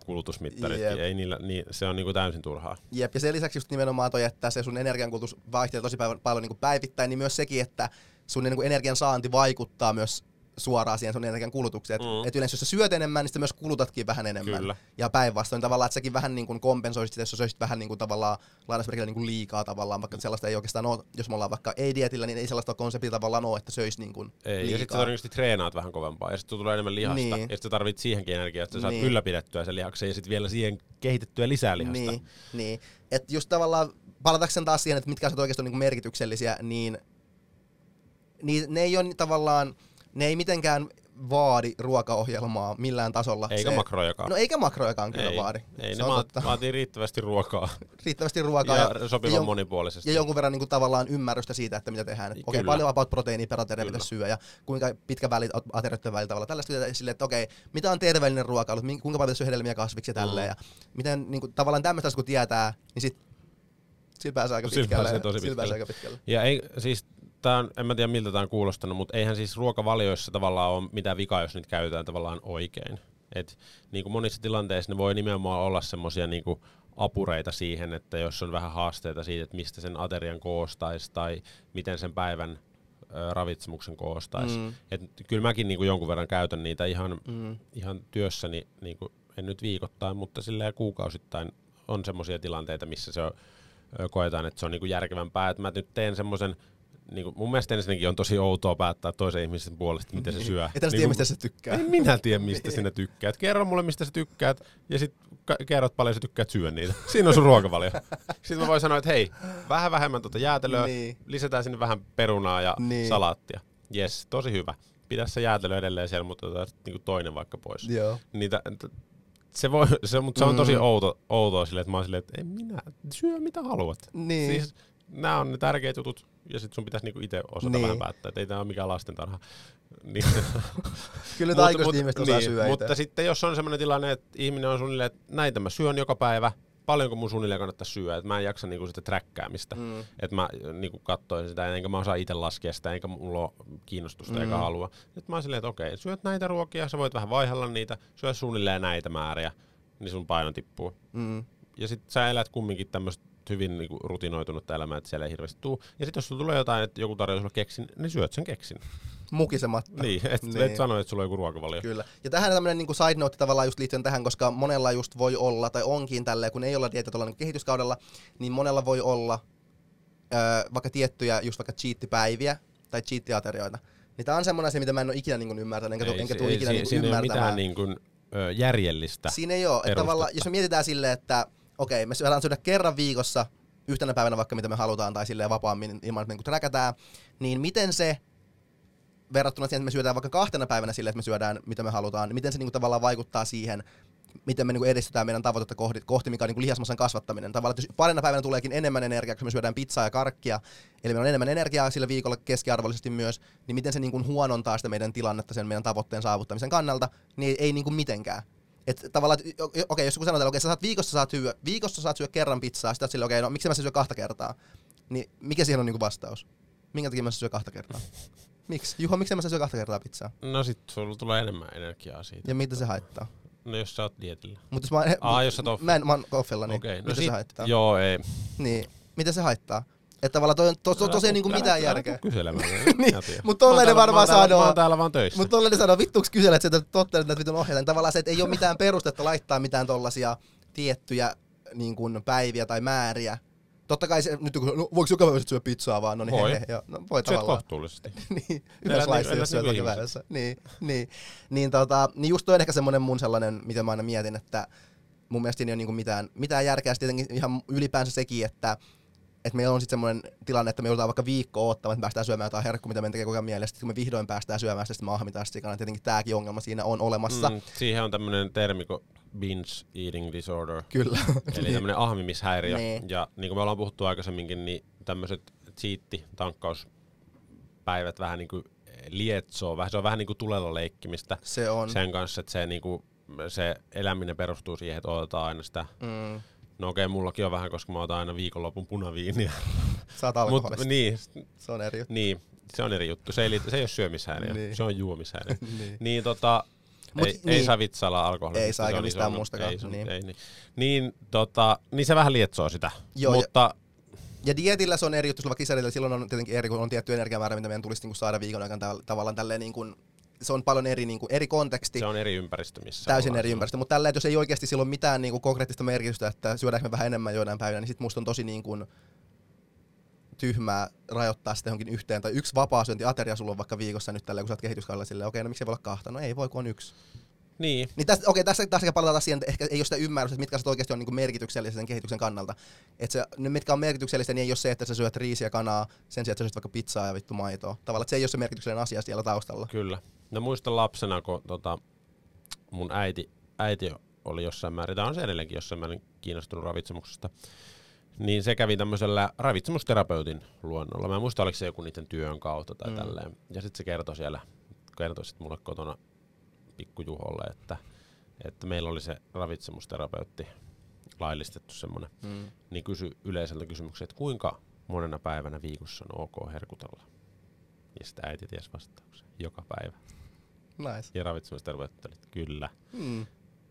kulutusmittarit, ei niillä, niin, se on niinku täysin turhaa. Jep, ja sen lisäksi just nimenomaan toi, että se sun energiankulutus vaihtelee tosi paljon niinku päivittäin, niin myös sekin, että sun niinku energian saanti vaikuttaa myös suoraan siihen sun energian kulutukseen. Mm. Et yleensä jos sä syöt enemmän, niin sä myös kulutatkin vähän enemmän. Kyllä. Ja päinvastoin tavallaan, että säkin vähän niin kuin kompensoisit, jos sä söisit vähän niin kuin tavallaan lainausmerkillä niin kuin liikaa tavallaan, vaikka sellaista ei oikeastaan ole, jos me ollaan vaikka ei-dietillä, niin ei sellaista konseptia tavallaan ole, että söisi niin kuin ei, liikaa. ja sitten todennäköisesti treenaat vähän kovempaa, ja sitten tulee enemmän lihasta, niin. ja sitten tarvit siihenkin energiaa, että sä saat niin. ylläpidettyä sen lihaksen, ja sitten vielä siihen kehitettyä lisää lihasta. Niin, niin. että just tavallaan palatakseni taas siihen, että mitkä asiat oikeasti on niin merkityksellisiä, niin, niin ne ei ole tavallaan, ne ei mitenkään vaadi ruokaohjelmaa millään tasolla. Eikä se, makrojakaan. No eikä makrojakaan kyllä ei, vaadi. Ei, se ne totta. vaatii riittävästi ruokaa. riittävästi ruokaa. Ja, ja sopivan ja monipuolisesti. Ja jonkun verran niin kuin, tavallaan ymmärrystä siitä, että mitä tehdään. Okei, okay, paljon vapaat proteiinia per ateria pitäisi syödä ja kuinka pitkä väli aterioiden välillä tavalla. Tällaista sille, että okei, okay, mitä on terveellinen ruokailu, kuinka paljon syö hedelmiä kasviksi ja tälleen. Mm. Ja miten niin kuin, tavallaan tämmöistä kun tietää, niin sit sillä pääsee aika pitkälle. Sillä pääsee tosi pitkälle. Pääsee aika pitkälle. Ja ei, siis tää on, en mä tiedä miltä tämä on kuulostanut, mutta eihän siis ruokavalioissa tavallaan ole mitään vikaa, jos nyt käytetään tavallaan oikein. Et, niin kuin monissa tilanteissa ne voi nimenomaan olla semmoisia niin apureita siihen, että jos on vähän haasteita siitä, että mistä sen aterian koostaisi tai miten sen päivän ö, ravitsemuksen koostaisi. Mm. Et kyllä mäkin niin kuin jonkun verran käytän niitä ihan, mm. ihan työssäni, niin kuin, en nyt viikoittain, mutta kuukausittain on semmoisia tilanteita, missä se on, koetaan, että se on niin kuin järkevämpää, että mä nyt teen semmoisen niin kuin, mun mielestä ensinnäkin on tosi outoa päättää toisen ihmisen puolesta, miten se syö. Et niin tiedä, mistä se tykkää. En minä tiedä, mistä sinä tykkäät. Kerro mulle, mistä sä tykkäät, ja sitten kerrot paljon sä tykkäät syödä niitä. Siinä on sun ruokavalio. Sitten mä voin sanoa, että hei, vähän vähemmän tuota jäätelöä, niin. lisätään sinne vähän perunaa ja niin. salaattia. Yes, tosi hyvä. Pidä se jäätelö edelleen siellä, mutta otetaan niin toinen vaikka pois. Joo. Niitä, se, voi, se, mutta se on tosi mm. outo, outoa sille, että mä oon silleen, että en minä, syö mitä haluat. Niin. Siis, nämä on ne tärkeät jutut, ja sitten sun pitäisi niinku itse osata Niin. vähän päättää, että ei tämä ole mikään lastentarha. Niin. Kyllä nyt aikuiset ihmiset osaa syödä Mutta sitten jos on sellainen tilanne, että ihminen on suunnilleen, että näitä mä syön joka päivä, paljonko mun suunnilleen kannattaa syödä, että mä en jaksa niinku sitä träkkäämistä. Mm. Että mä niinku katsoin sitä, enkä mä osaa itse laskea sitä, enkä mulla ole kiinnostusta mm. eikä halua. Nyt mä oon silleen, että okei, syöt näitä ruokia, sä voit vähän vaihella niitä, syö suunnilleen näitä määriä, niin sun paino tippuu. Mm. Ja sit sä elät kumminkin tämmöistä hyvin niinku rutinoitunutta elämää, että siellä ei hirveästi tuu. Ja sitten jos sulla tulee jotain, että joku tarjoaa sulle keksin, niin syöt sen keksin. Mukisematta. Niin, et, Niin. et sano, että sulla on joku ruokavalio. Kyllä. Ja tähän tämmöinen niin side note tavallaan just liittyen tähän, koska monella just voi olla, tai onkin tälleen, kun ei olla dietitolla niin kehityskaudella, niin monella voi olla öö, vaikka tiettyjä just vaikka cheat-päiviä tai cheat-aterioita. Niin tää on semmoinen asia, mitä mä en ole ikinä niin ymmärtänyt, enkä, Ei, enkä se- tule ikinä si- niin siinä ei ole ymmärtämään. mitään niin kuin, ö, järjellistä. Siinä ei ole. Tavallaan, jos me mietitään silleen, että okei, me saadaan syödä kerran viikossa yhtenä päivänä vaikka mitä me halutaan tai silleen vapaammin ilman, että me niin träkätään, niin miten se verrattuna siihen, että me syödään vaikka kahtena päivänä silleen, että me syödään mitä me halutaan, niin miten se niin kuin, tavallaan vaikuttaa siihen, miten me niin kuin edistetään meidän tavoitetta kohti, kohti mikä on niin kuin lihasmassan kasvattaminen. Tavallaan, että jos parina päivänä tuleekin enemmän energiaa, koska me syödään pizzaa ja karkkia, eli meillä on enemmän energiaa sillä viikolla keskiarvollisesti myös, niin miten se niin kuin huonontaa sitä meidän tilannetta sen meidän tavoitteen saavuttamisen kannalta, niin ei, ei niin mitenkään. Et tavallaan, et, okei, okay, jos joku sanoo, että okei, sä saat viikossa saat syö, viikossa saat syödä kerran pizzaa, sitten sille, okei, okay, no miksi mä syö kahta kertaa? Niin mikä siihen on niinku vastaus? Minkä takia mä syö kahta kertaa? Miksi? Juho, miksi mä syö kahta kertaa pizzaa? No sit sulla tulee enemmän energiaa siitä. Ja mitä se haittaa? No jos sä oot dietillä. Mutta jos mä, Aa, jos sä oot mä, en, mä oon offilla, niin Okei, no mitä sit, se haittaa? joo ei. Niin, mitä se haittaa? Että tavallaan toi, on- to, to, tosiaan niinku mitään järkeä. Kyselemään. Niin, mut tollainen varmaan Mä oon sanoo. täällä vaan töissä. Mutta tollainen sanoo, vittuks kyselet, että tottelet näitä vitun ohjeita. Niin Tavallaan se, että ei ole mitään perustetta laittaa mitään tollasia tiettyjä niin kuin päiviä tai määriä. Totta kai se, nyt kun, no, voiko joka päivä syödä pizzaa vaan? No niin, Voi. he, he, joo, no, voi Syöt tavallaan. kohtuullisesti. niin, Elät yhdessä laissa, jos syöt vaikka ihmiset. päivässä. Niin, niin, niin, tota, niin just toi on ehkä semmonen mun sellainen, mitä mä aina mietin, että mun mielestä ei ole niinku mitään, mitään järkeä. Sitten tietenkin ihan ylipäänsä sekin, että että meillä on sitten semmoinen tilanne, että me joudutaan vaikka viikko odottamaan, että me päästään syömään jotain herkkua, mitä meidän tekee koko ajan mielestä. Sitten kun me vihdoin päästään syömään sitä, me ahmitaan sitä sikana. Tietenkin tämäkin ongelma siinä on olemassa. Mm. Siihen on tämmöinen termi kuin binge eating disorder. Kyllä. Eli tämmöinen ahmimishäiriö. Niin. Ja niin kuin me ollaan puhuttu aikaisemminkin, niin tämmöiset cheatti, tankkauspäivät vähän niin kuin lietsoo. Vähän, se on vähän niin kuin tulella leikkimistä Se on. sen kanssa, että se, niin kuin, se eläminen perustuu siihen, että otetaan aina sitä. Mm. No okei, mullakin on vähän, koska mä otan aina viikonlopun punaviiniä. Sä oot Mut, niin, Se on eri juttu. niin, se on eri juttu. Se ei, liity, se ei ole syömishäiriö, Niin. se on juomishäiriö. niin. niin tota, Mut ei, niin. ei saa vitsailla alkoholia. Ei saa, eikä mistään muustakaan, Ei, niin. Ei, niin. Niin, tota, niin se vähän lietsoo sitä. Joo, ja- mutta Ja dietillä se on eri juttu, sulla vaikka kisadilla, silloin on tietenkin eri, kun on tietty energiamäärä, mitä meidän tulisi niinku saada viikon aikana tav- tavallaan tälleen niin kuin, se on paljon eri, niin kuin, eri konteksti. se on eri ympäristö, missä täysin ollaan eri silloin. ympäristö. Mutta tällä, että jos ei oikeasti sillä ole mitään niin kuin konkreettista merkitystä, että syödäänkö me vähän enemmän joinain päivinä, niin sit musta on tosi niin kuin tyhmää rajoittaa sitä johonkin yhteen. Tai yksi vapaa syöntiateria sulla on vaikka viikossa nyt tällä, kun sä oot kehityskaudella silleen, okei, no miksi ei voi olla kahta? No ei voi, kun on yksi. Niin, Niin tästä, okei, tässä, tässä ehkä palataan taas siihen, että ehkä ei ole sitä ymmärrystä, että mitkä asiat oikeasti on niin merkityksellisiä sen kehityksen kannalta. Että se, ne, mitkä on merkityksellisiä, niin ei ole se, että sä syöt riisiä kanaa sen sijaan, että sä syöt vaikka pizzaa ja vittu maitoa. Tavallaan, että se ei ole se merkityksellinen asia siellä taustalla. kyllä. No muistan lapsena, kun tota, mun äiti, äiti oli jossain määrin, tai on se edelleenkin jossain määrin kiinnostunut ravitsemuksesta, niin se kävi tämmöisellä ravitsemusterapeutin luonnolla. Mä en muista, oliko se joku niiden työn kautta tai Mm. tälleen. Ja sitten se kertoi siellä, kertoi sit mulle kotona pikkujuholle, että, että meillä oli se ravitsemusterapeutti laillistettu semmoinen. Mm. Niin kysy yleiseltä kysymyksen, että kuinka monena päivänä viikossa on ok herkutella? Ja sitä äiti ties vastauksen. Joka päivä. Nice. Ja ravitsemusterapeutti oli, että kyllä. Mm.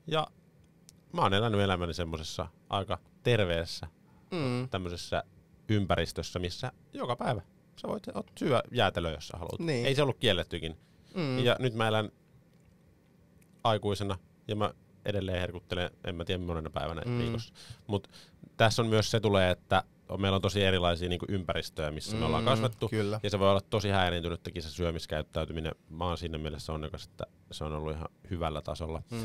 Ja mä oon elänyt elämäni semmosessa aika terveessä Mm. tämmöisessä ympäristössä, missä joka päivä sä voit syödä jäätelöä, jos sä haluat. Niin. Ei se ollut kiellettykin. Mm. Ja nyt mä elän aikuisena ja mä edelleen herkuttelen, en mä tiedä monena päivänä Mm. viikossa. Mutta tässä on myös se tulee, että meillä on tosi erilaisia niin ympäristöjä, missä mm. me ollaan kasvettu. Kyllä. Ja se voi olla tosi häiriintynyttäkin se syömiskäyttäytyminen. Mä oon siinä mielessä onnekas, että se on ollut ihan hyvällä tasolla. Mm.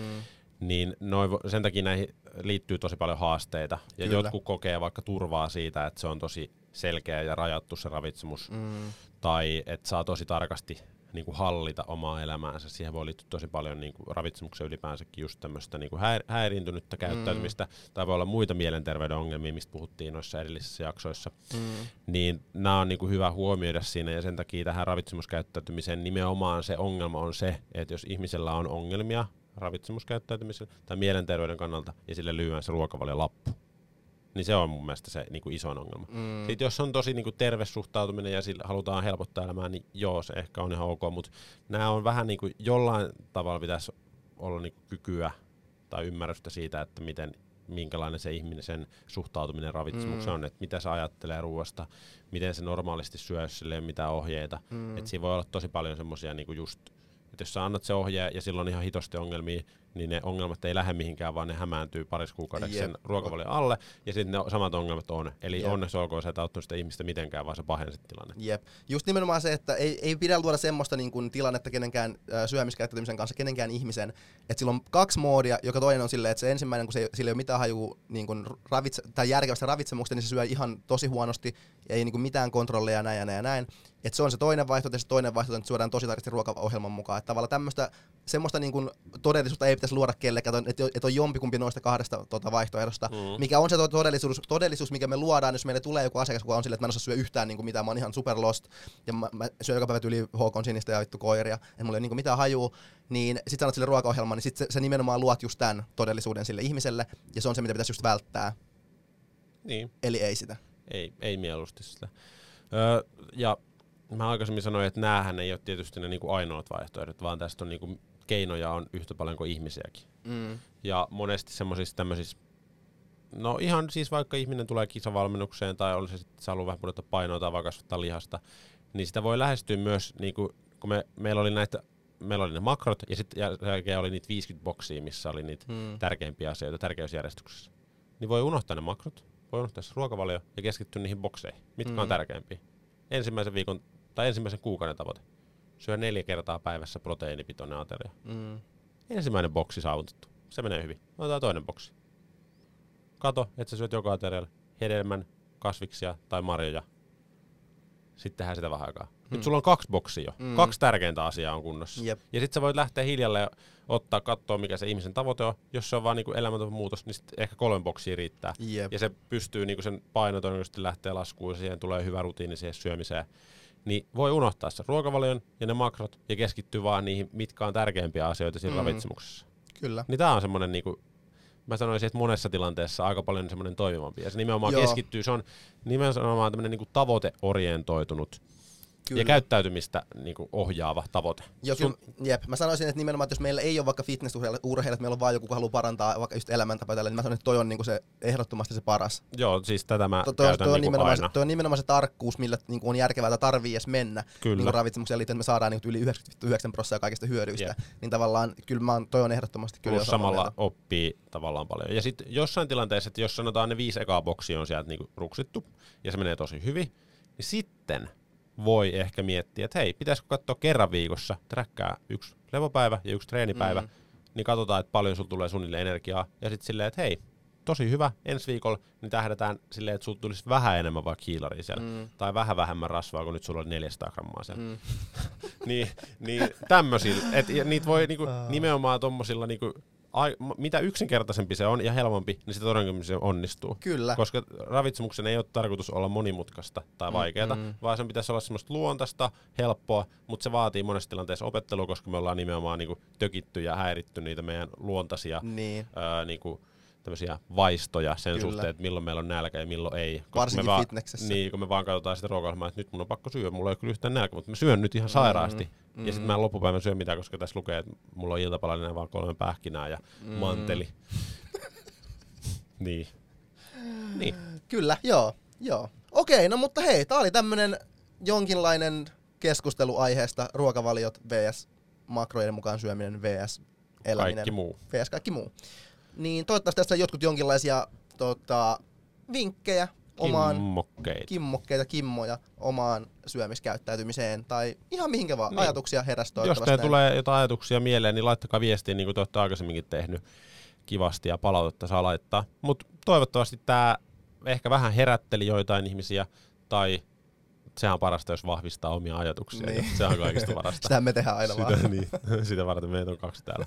Niin noi, sen takia näihin liittyy tosi paljon haasteita. Ja Kyllä. jotkut kokee vaikka turvaa siitä, että se on tosi selkeä ja rajattu se ravitsemus. Mm. Tai että saa tosi tarkasti niin kuin hallita omaa elämäänsä. Siihen voi liittyä tosi paljon niin kuin ravitsemuksen ylipäänsäkin just tämmöistä niin kuin häir- häiriintynyttä käyttäytymistä, mm. tai voi olla muita mielenterveyden ongelmia, mistä puhuttiin noissa edellisissä jaksoissa. Mm. Niin nämä on niin kuin hyvä huomioida siinä, ja sen takia tähän ravitsemuskäyttäytymiseen nimenomaan se ongelma on se, että jos ihmisellä on ongelmia ravitsemuskäyttäytymisellä tai mielenterveyden kannalta, ja sille lyödään se ruokavaliolappu, niin se on mun mielestä se niin kuin isoin ongelma. Mm. Sitten jos on tosi niin kuin terve suhtautuminen ja sillä halutaan helpottaa elämää, niin joo, se ehkä on ihan ok, mutta nämä on vähän niin kuin jollain tavalla pitäisi olla niin kuin kykyä tai ymmärrystä siitä, että miten minkälainen se ihminen sen suhtautuminen ravitsemukseen mm. on, että mitä se ajattelee ruoasta, miten se normaalisti syö, jos sille ei ole mitään ohjeita. Mm. Että siinä voi olla tosi paljon semmoisia niinku just, että jos sä annat se ohje ja silloin on ihan hitosti ongelmia, niin ne ongelmat ei lähde mihinkään, vaan ne hämääntyy parissa kuukaudessa sen ruokavalion alle, ja sitten ne samat ongelmat on. Eli Jep. onneksi olkoon se, että auttanut sitä ihmistä mitenkään, vaan se pahensi tilanne. Jep. Just nimenomaan se, että ei, ei pidä luoda semmoista niin kuin, tilannetta kenenkään äh, syömiskäyttäytymisen kanssa, kenenkään ihmisen, että sillä on kaksi moodia, joka toinen on silleen, että se ensimmäinen, kun se, sillä ei ole mitään hajua niin kuin ravitse, tai järkevästä ravitsemuksesta, niin se syö ihan tosi huonosti, ei niin kuin mitään kontrolleja näin ja näin ja näin. Et se on se toinen vaihtoehto, ja se toinen vaihtoehto, että syödään tosi tarkasti ruokaohjelman mukaan. Että tavallaan tämmöistä semmoista niin kuin todellisuutta ei pitäisi luoda kellekään, että, että on jompikumpi noista kahdesta tuota vaihtoehdosta. Mm. Mikä on se todellisuus, todellisuus, mikä me luodaan, jos meille tulee joku asiakas, joka on silleen, että mä en osaa syö yhtään niin kuin mitään, mä oon ihan super lost, ja mä, mä syön joka päivä yli HK sinistä ja vittu koiria, että mulla ei ole niin kuin mitään hajuu, niin sit sanot sille ruokaohjelmaan, niin sit se, se nimenomaan luot just tämän todellisuuden sille ihmiselle, ja se on se, mitä pitäisi just välttää. Niin. Eli ei sitä. Ei, ei mieluusti sitä. Öö, ja mä aikaisemmin sanoin, että näähän ei ole tietysti ne niinku ainoat vaihtoehdot, vaan tästä on niinku keinoja on yhtä paljon kuin ihmisiäkin. Mm. Ja monesti semmoisissa tämmöisissä, no ihan siis vaikka ihminen tulee kisavalmennukseen tai olisi se sitten, se haluaa vähän pudottaa painoa tai vaikka kasvattaa lihasta, niin sitä voi lähestyä myös, niin kuin, kun me, meillä oli näitä meillä oli ne makrot ja sitten jälkeen oli niitä 50 boksia, missä oli niitä mm. tärkeimpiä asioita tärkeysjärjestyksessä. Niin voi unohtaa ne makrot, voi unohtaa se ruokavalio ja keskittyä niihin bokseihin, mitkä mm. on tärkeimpiä. Ensimmäisen viikon tai ensimmäisen kuukauden tavoite. Syö neljä kertaa päivässä proteiinipitoinen ateria. Mm. Ensimmäinen boksi saavutettu. Se menee hyvin. Otetaan toinen boksi. Kato, että sä syöt joka aterialle hedelmän, kasviksia tai marjoja. Sitten tehdään sitä vähän aikaa. Nyt mm. sulla on kaksi boksia jo. Mm. Kaksi tärkeintä asiaa on kunnossa. Jep. Ja sitten sä voit lähteä hiljalle ottaa, katsoa mikä se ihmisen tavoite on. Jos se on vaan niinku elämäntapa muutos, niin sit ehkä kolme boksia riittää. Jep. Ja se pystyy niinku sen paino todennäköisesti lähteä laskuun ja siihen tulee hyvä rutiini siihen syömiseen niin voi unohtaa se ruokavalion ja ne makrot ja keskittyä vaan niihin, mitkä on tärkeimpiä asioita siinä mm. ravitsemuksessa. Kyllä. Niin tää on semmoinen niinku, mä sanoisin, että monessa tilanteessa aika paljon semmoinen toimivampi. Ja se nimenomaan Joo. keskittyy, se on nimenomaan tämmöinen niinku tavoiteorientoitunut Kyllä. ja käyttäytymistä niin kuin ohjaava tavoite. Joo, Sun... jep. Mä sanoisin, että nimenomaan, että jos meillä ei ole vaikka fitnessurheilijat, että meillä on vaan joku, joka haluaa parantaa vaikka just elämäntapaa tällä, niin mä sanon, että toi on niin kuin se ehdottomasti se paras. Joo, siis tätä mä to, to, käytän toi, on niin nimenomaan aina. Se, toi on nimenomaan se tarkkuus, millä niin kuin on järkevää tai tarvii edes mennä Kyllä. Niin ravitsemukseen liittyen, että me saadaan niin yli 99 prosenttia kaikista hyödyistä. Yep. Niin tavallaan kyllä mä oon, toi on ehdottomasti kyllä Plus samalla mieltä. oppii tavallaan paljon. Ja sitten jossain tilanteessa, että jos sanotaan ne viisi ekaa boksia on sieltä niin ruksittu, ja se menee tosi hyvin, niin sitten voi ehkä miettiä, että hei, pitäisikö katsoa kerran viikossa, träkkää yksi levopäivä ja yksi treenipäivä, mm. niin katsotaan, että paljon sulla tulee suunnilleen energiaa. Ja sitten silleen, että hei, tosi hyvä, ensi viikolla niin tähdätään silleen, että sulla tulisi vähän enemmän vaikka kiilaria siellä, mm. tai vähän vähemmän rasvaa, kun nyt sulla on 400 grammaa siellä. Mm. niin, niin tämmöisillä, että niitä voi niinku, nimenomaan tommosilla niinku, ai, mitä yksinkertaisempi se on ja helpompi, niin sitä todennäköisesti se onnistuu. Kyllä. Koska ravitsemuksen ei ole tarkoitus olla monimutkaista tai vaikeaa, mm, mm. vaan sen pitäisi olla semmoista luontaista, helppoa, mutta se vaatii monessa tilanteessa opettelua, koska me ollaan nimenomaan niinku tökitty ja häiritty niitä meidän luontaisia niin. ää, niinku, tämmöisiä vaistoja sen Kyllä. suhteen, että milloin meillä on nälkä ja milloin ei. Koska Varsinkin me vaan, fitneksessä. Niin, kun me vaan katsotaan sitä ruokaohjelmaa, että nyt mun on pakko syödä, mulla ei kyllä yhtään nälkä, mutta mä syön nyt ihan sairaasti. Mm-hmm. Ja sitten mä en loppupäivän syö mitään, koska tässä lukee, että mulla on iltapalainen vaan kolme pähkinää ja mm. manteli. niin. niin. Kyllä, joo. joo. Okei, no mutta hei, tää oli tämmönen jonkinlainen keskustelu aiheesta ruokavaliot vs. makrojen mukaan syöminen vs. eläminen. Kaikki muu. Vs. kaikki muu niin toivottavasti tässä on jotkut jonkinlaisia tota, vinkkejä omaan kimmokkeita. kimmokkeita, kimmoja omaan syömiskäyttäytymiseen tai ihan mihinkä vaan niin. ajatuksia heräsi Jos teille tulee jotain ajatuksia mieleen, niin laittakaa viestiä niin kuin te olette aikaisemminkin tehnyt kivasti ja palautetta saa laittaa. Mutta toivottavasti tämä ehkä vähän herätteli joitain ihmisiä tai sehän on parasta, jos vahvistaa omia ajatuksia. Niin. Se on kaikista parasta. Sitähän me tehdään aina vaan. Sitä, niin, sitä varten meitä on kaksi täällä.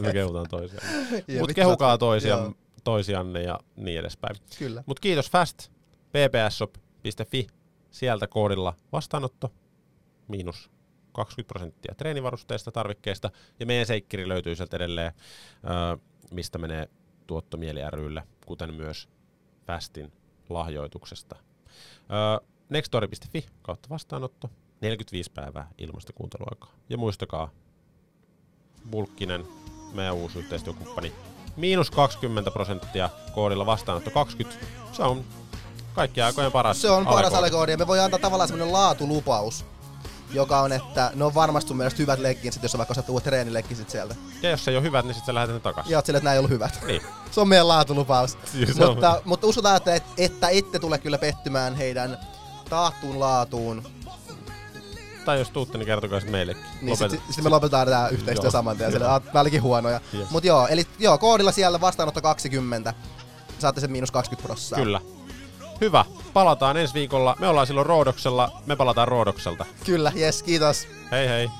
me kehutaan toisiaan. Mutta kehukaa toisiaan, toisianne ja niin edespäin. Kyllä. Mutta kiitos Fast, ppsshop.fi, sieltä koodilla vastaanotto, miinus 20 prosenttia treenivarusteista, tarvikkeista, ja meidän seikkiri löytyy sieltä edelleen, mistä menee tuottomieli rylle, kuten myös Fastin lahjoituksesta. Öö, nextory.fi kautta vastaanotto, 45 päivää ilmasta kuunteluaikaa. Ja muistakaa, Bulkkinen, meidän uusi yhteistyökumppani, miinus 20 prosenttia koodilla vastaanotto 20. Se on kaikkien aikojen paras Se on paras ja me voidaan antaa tavallaan semmonen laatulupaus, joka on, että ne on varmasti sun mielestä hyvät legginsit, jos sä vaikka osaat uudet treenilekkinsit sieltä. Ja jos se ei ole hyvät, niin sitten sä lähetät ne takaisin. Ja oot silleen, että nämä ei ollut hyvät. Niin. Se on meidän laatulupaus. Siis se on- mutta, mutta uskotaan, että, et- että ette tule kyllä pettymään heidän taattuun laatuun. Tai jos tuutte, niin kertokaa sitten meillekin. Niin sitten sit me lopetetaan tämä yhteistyö Joo. saman tien. Sille, Joo. olikin huonoja. Yes. Mut joo, eli joo, koodilla siellä vastaanotto 20. Saatte sen miinus 20 prosenttia. Kyllä. Hyvä. Palataan ensi viikolla. Me ollaan silloin Roodoksella. Me palataan Roodokselta. Kyllä, yes, kiitos. Hei hei.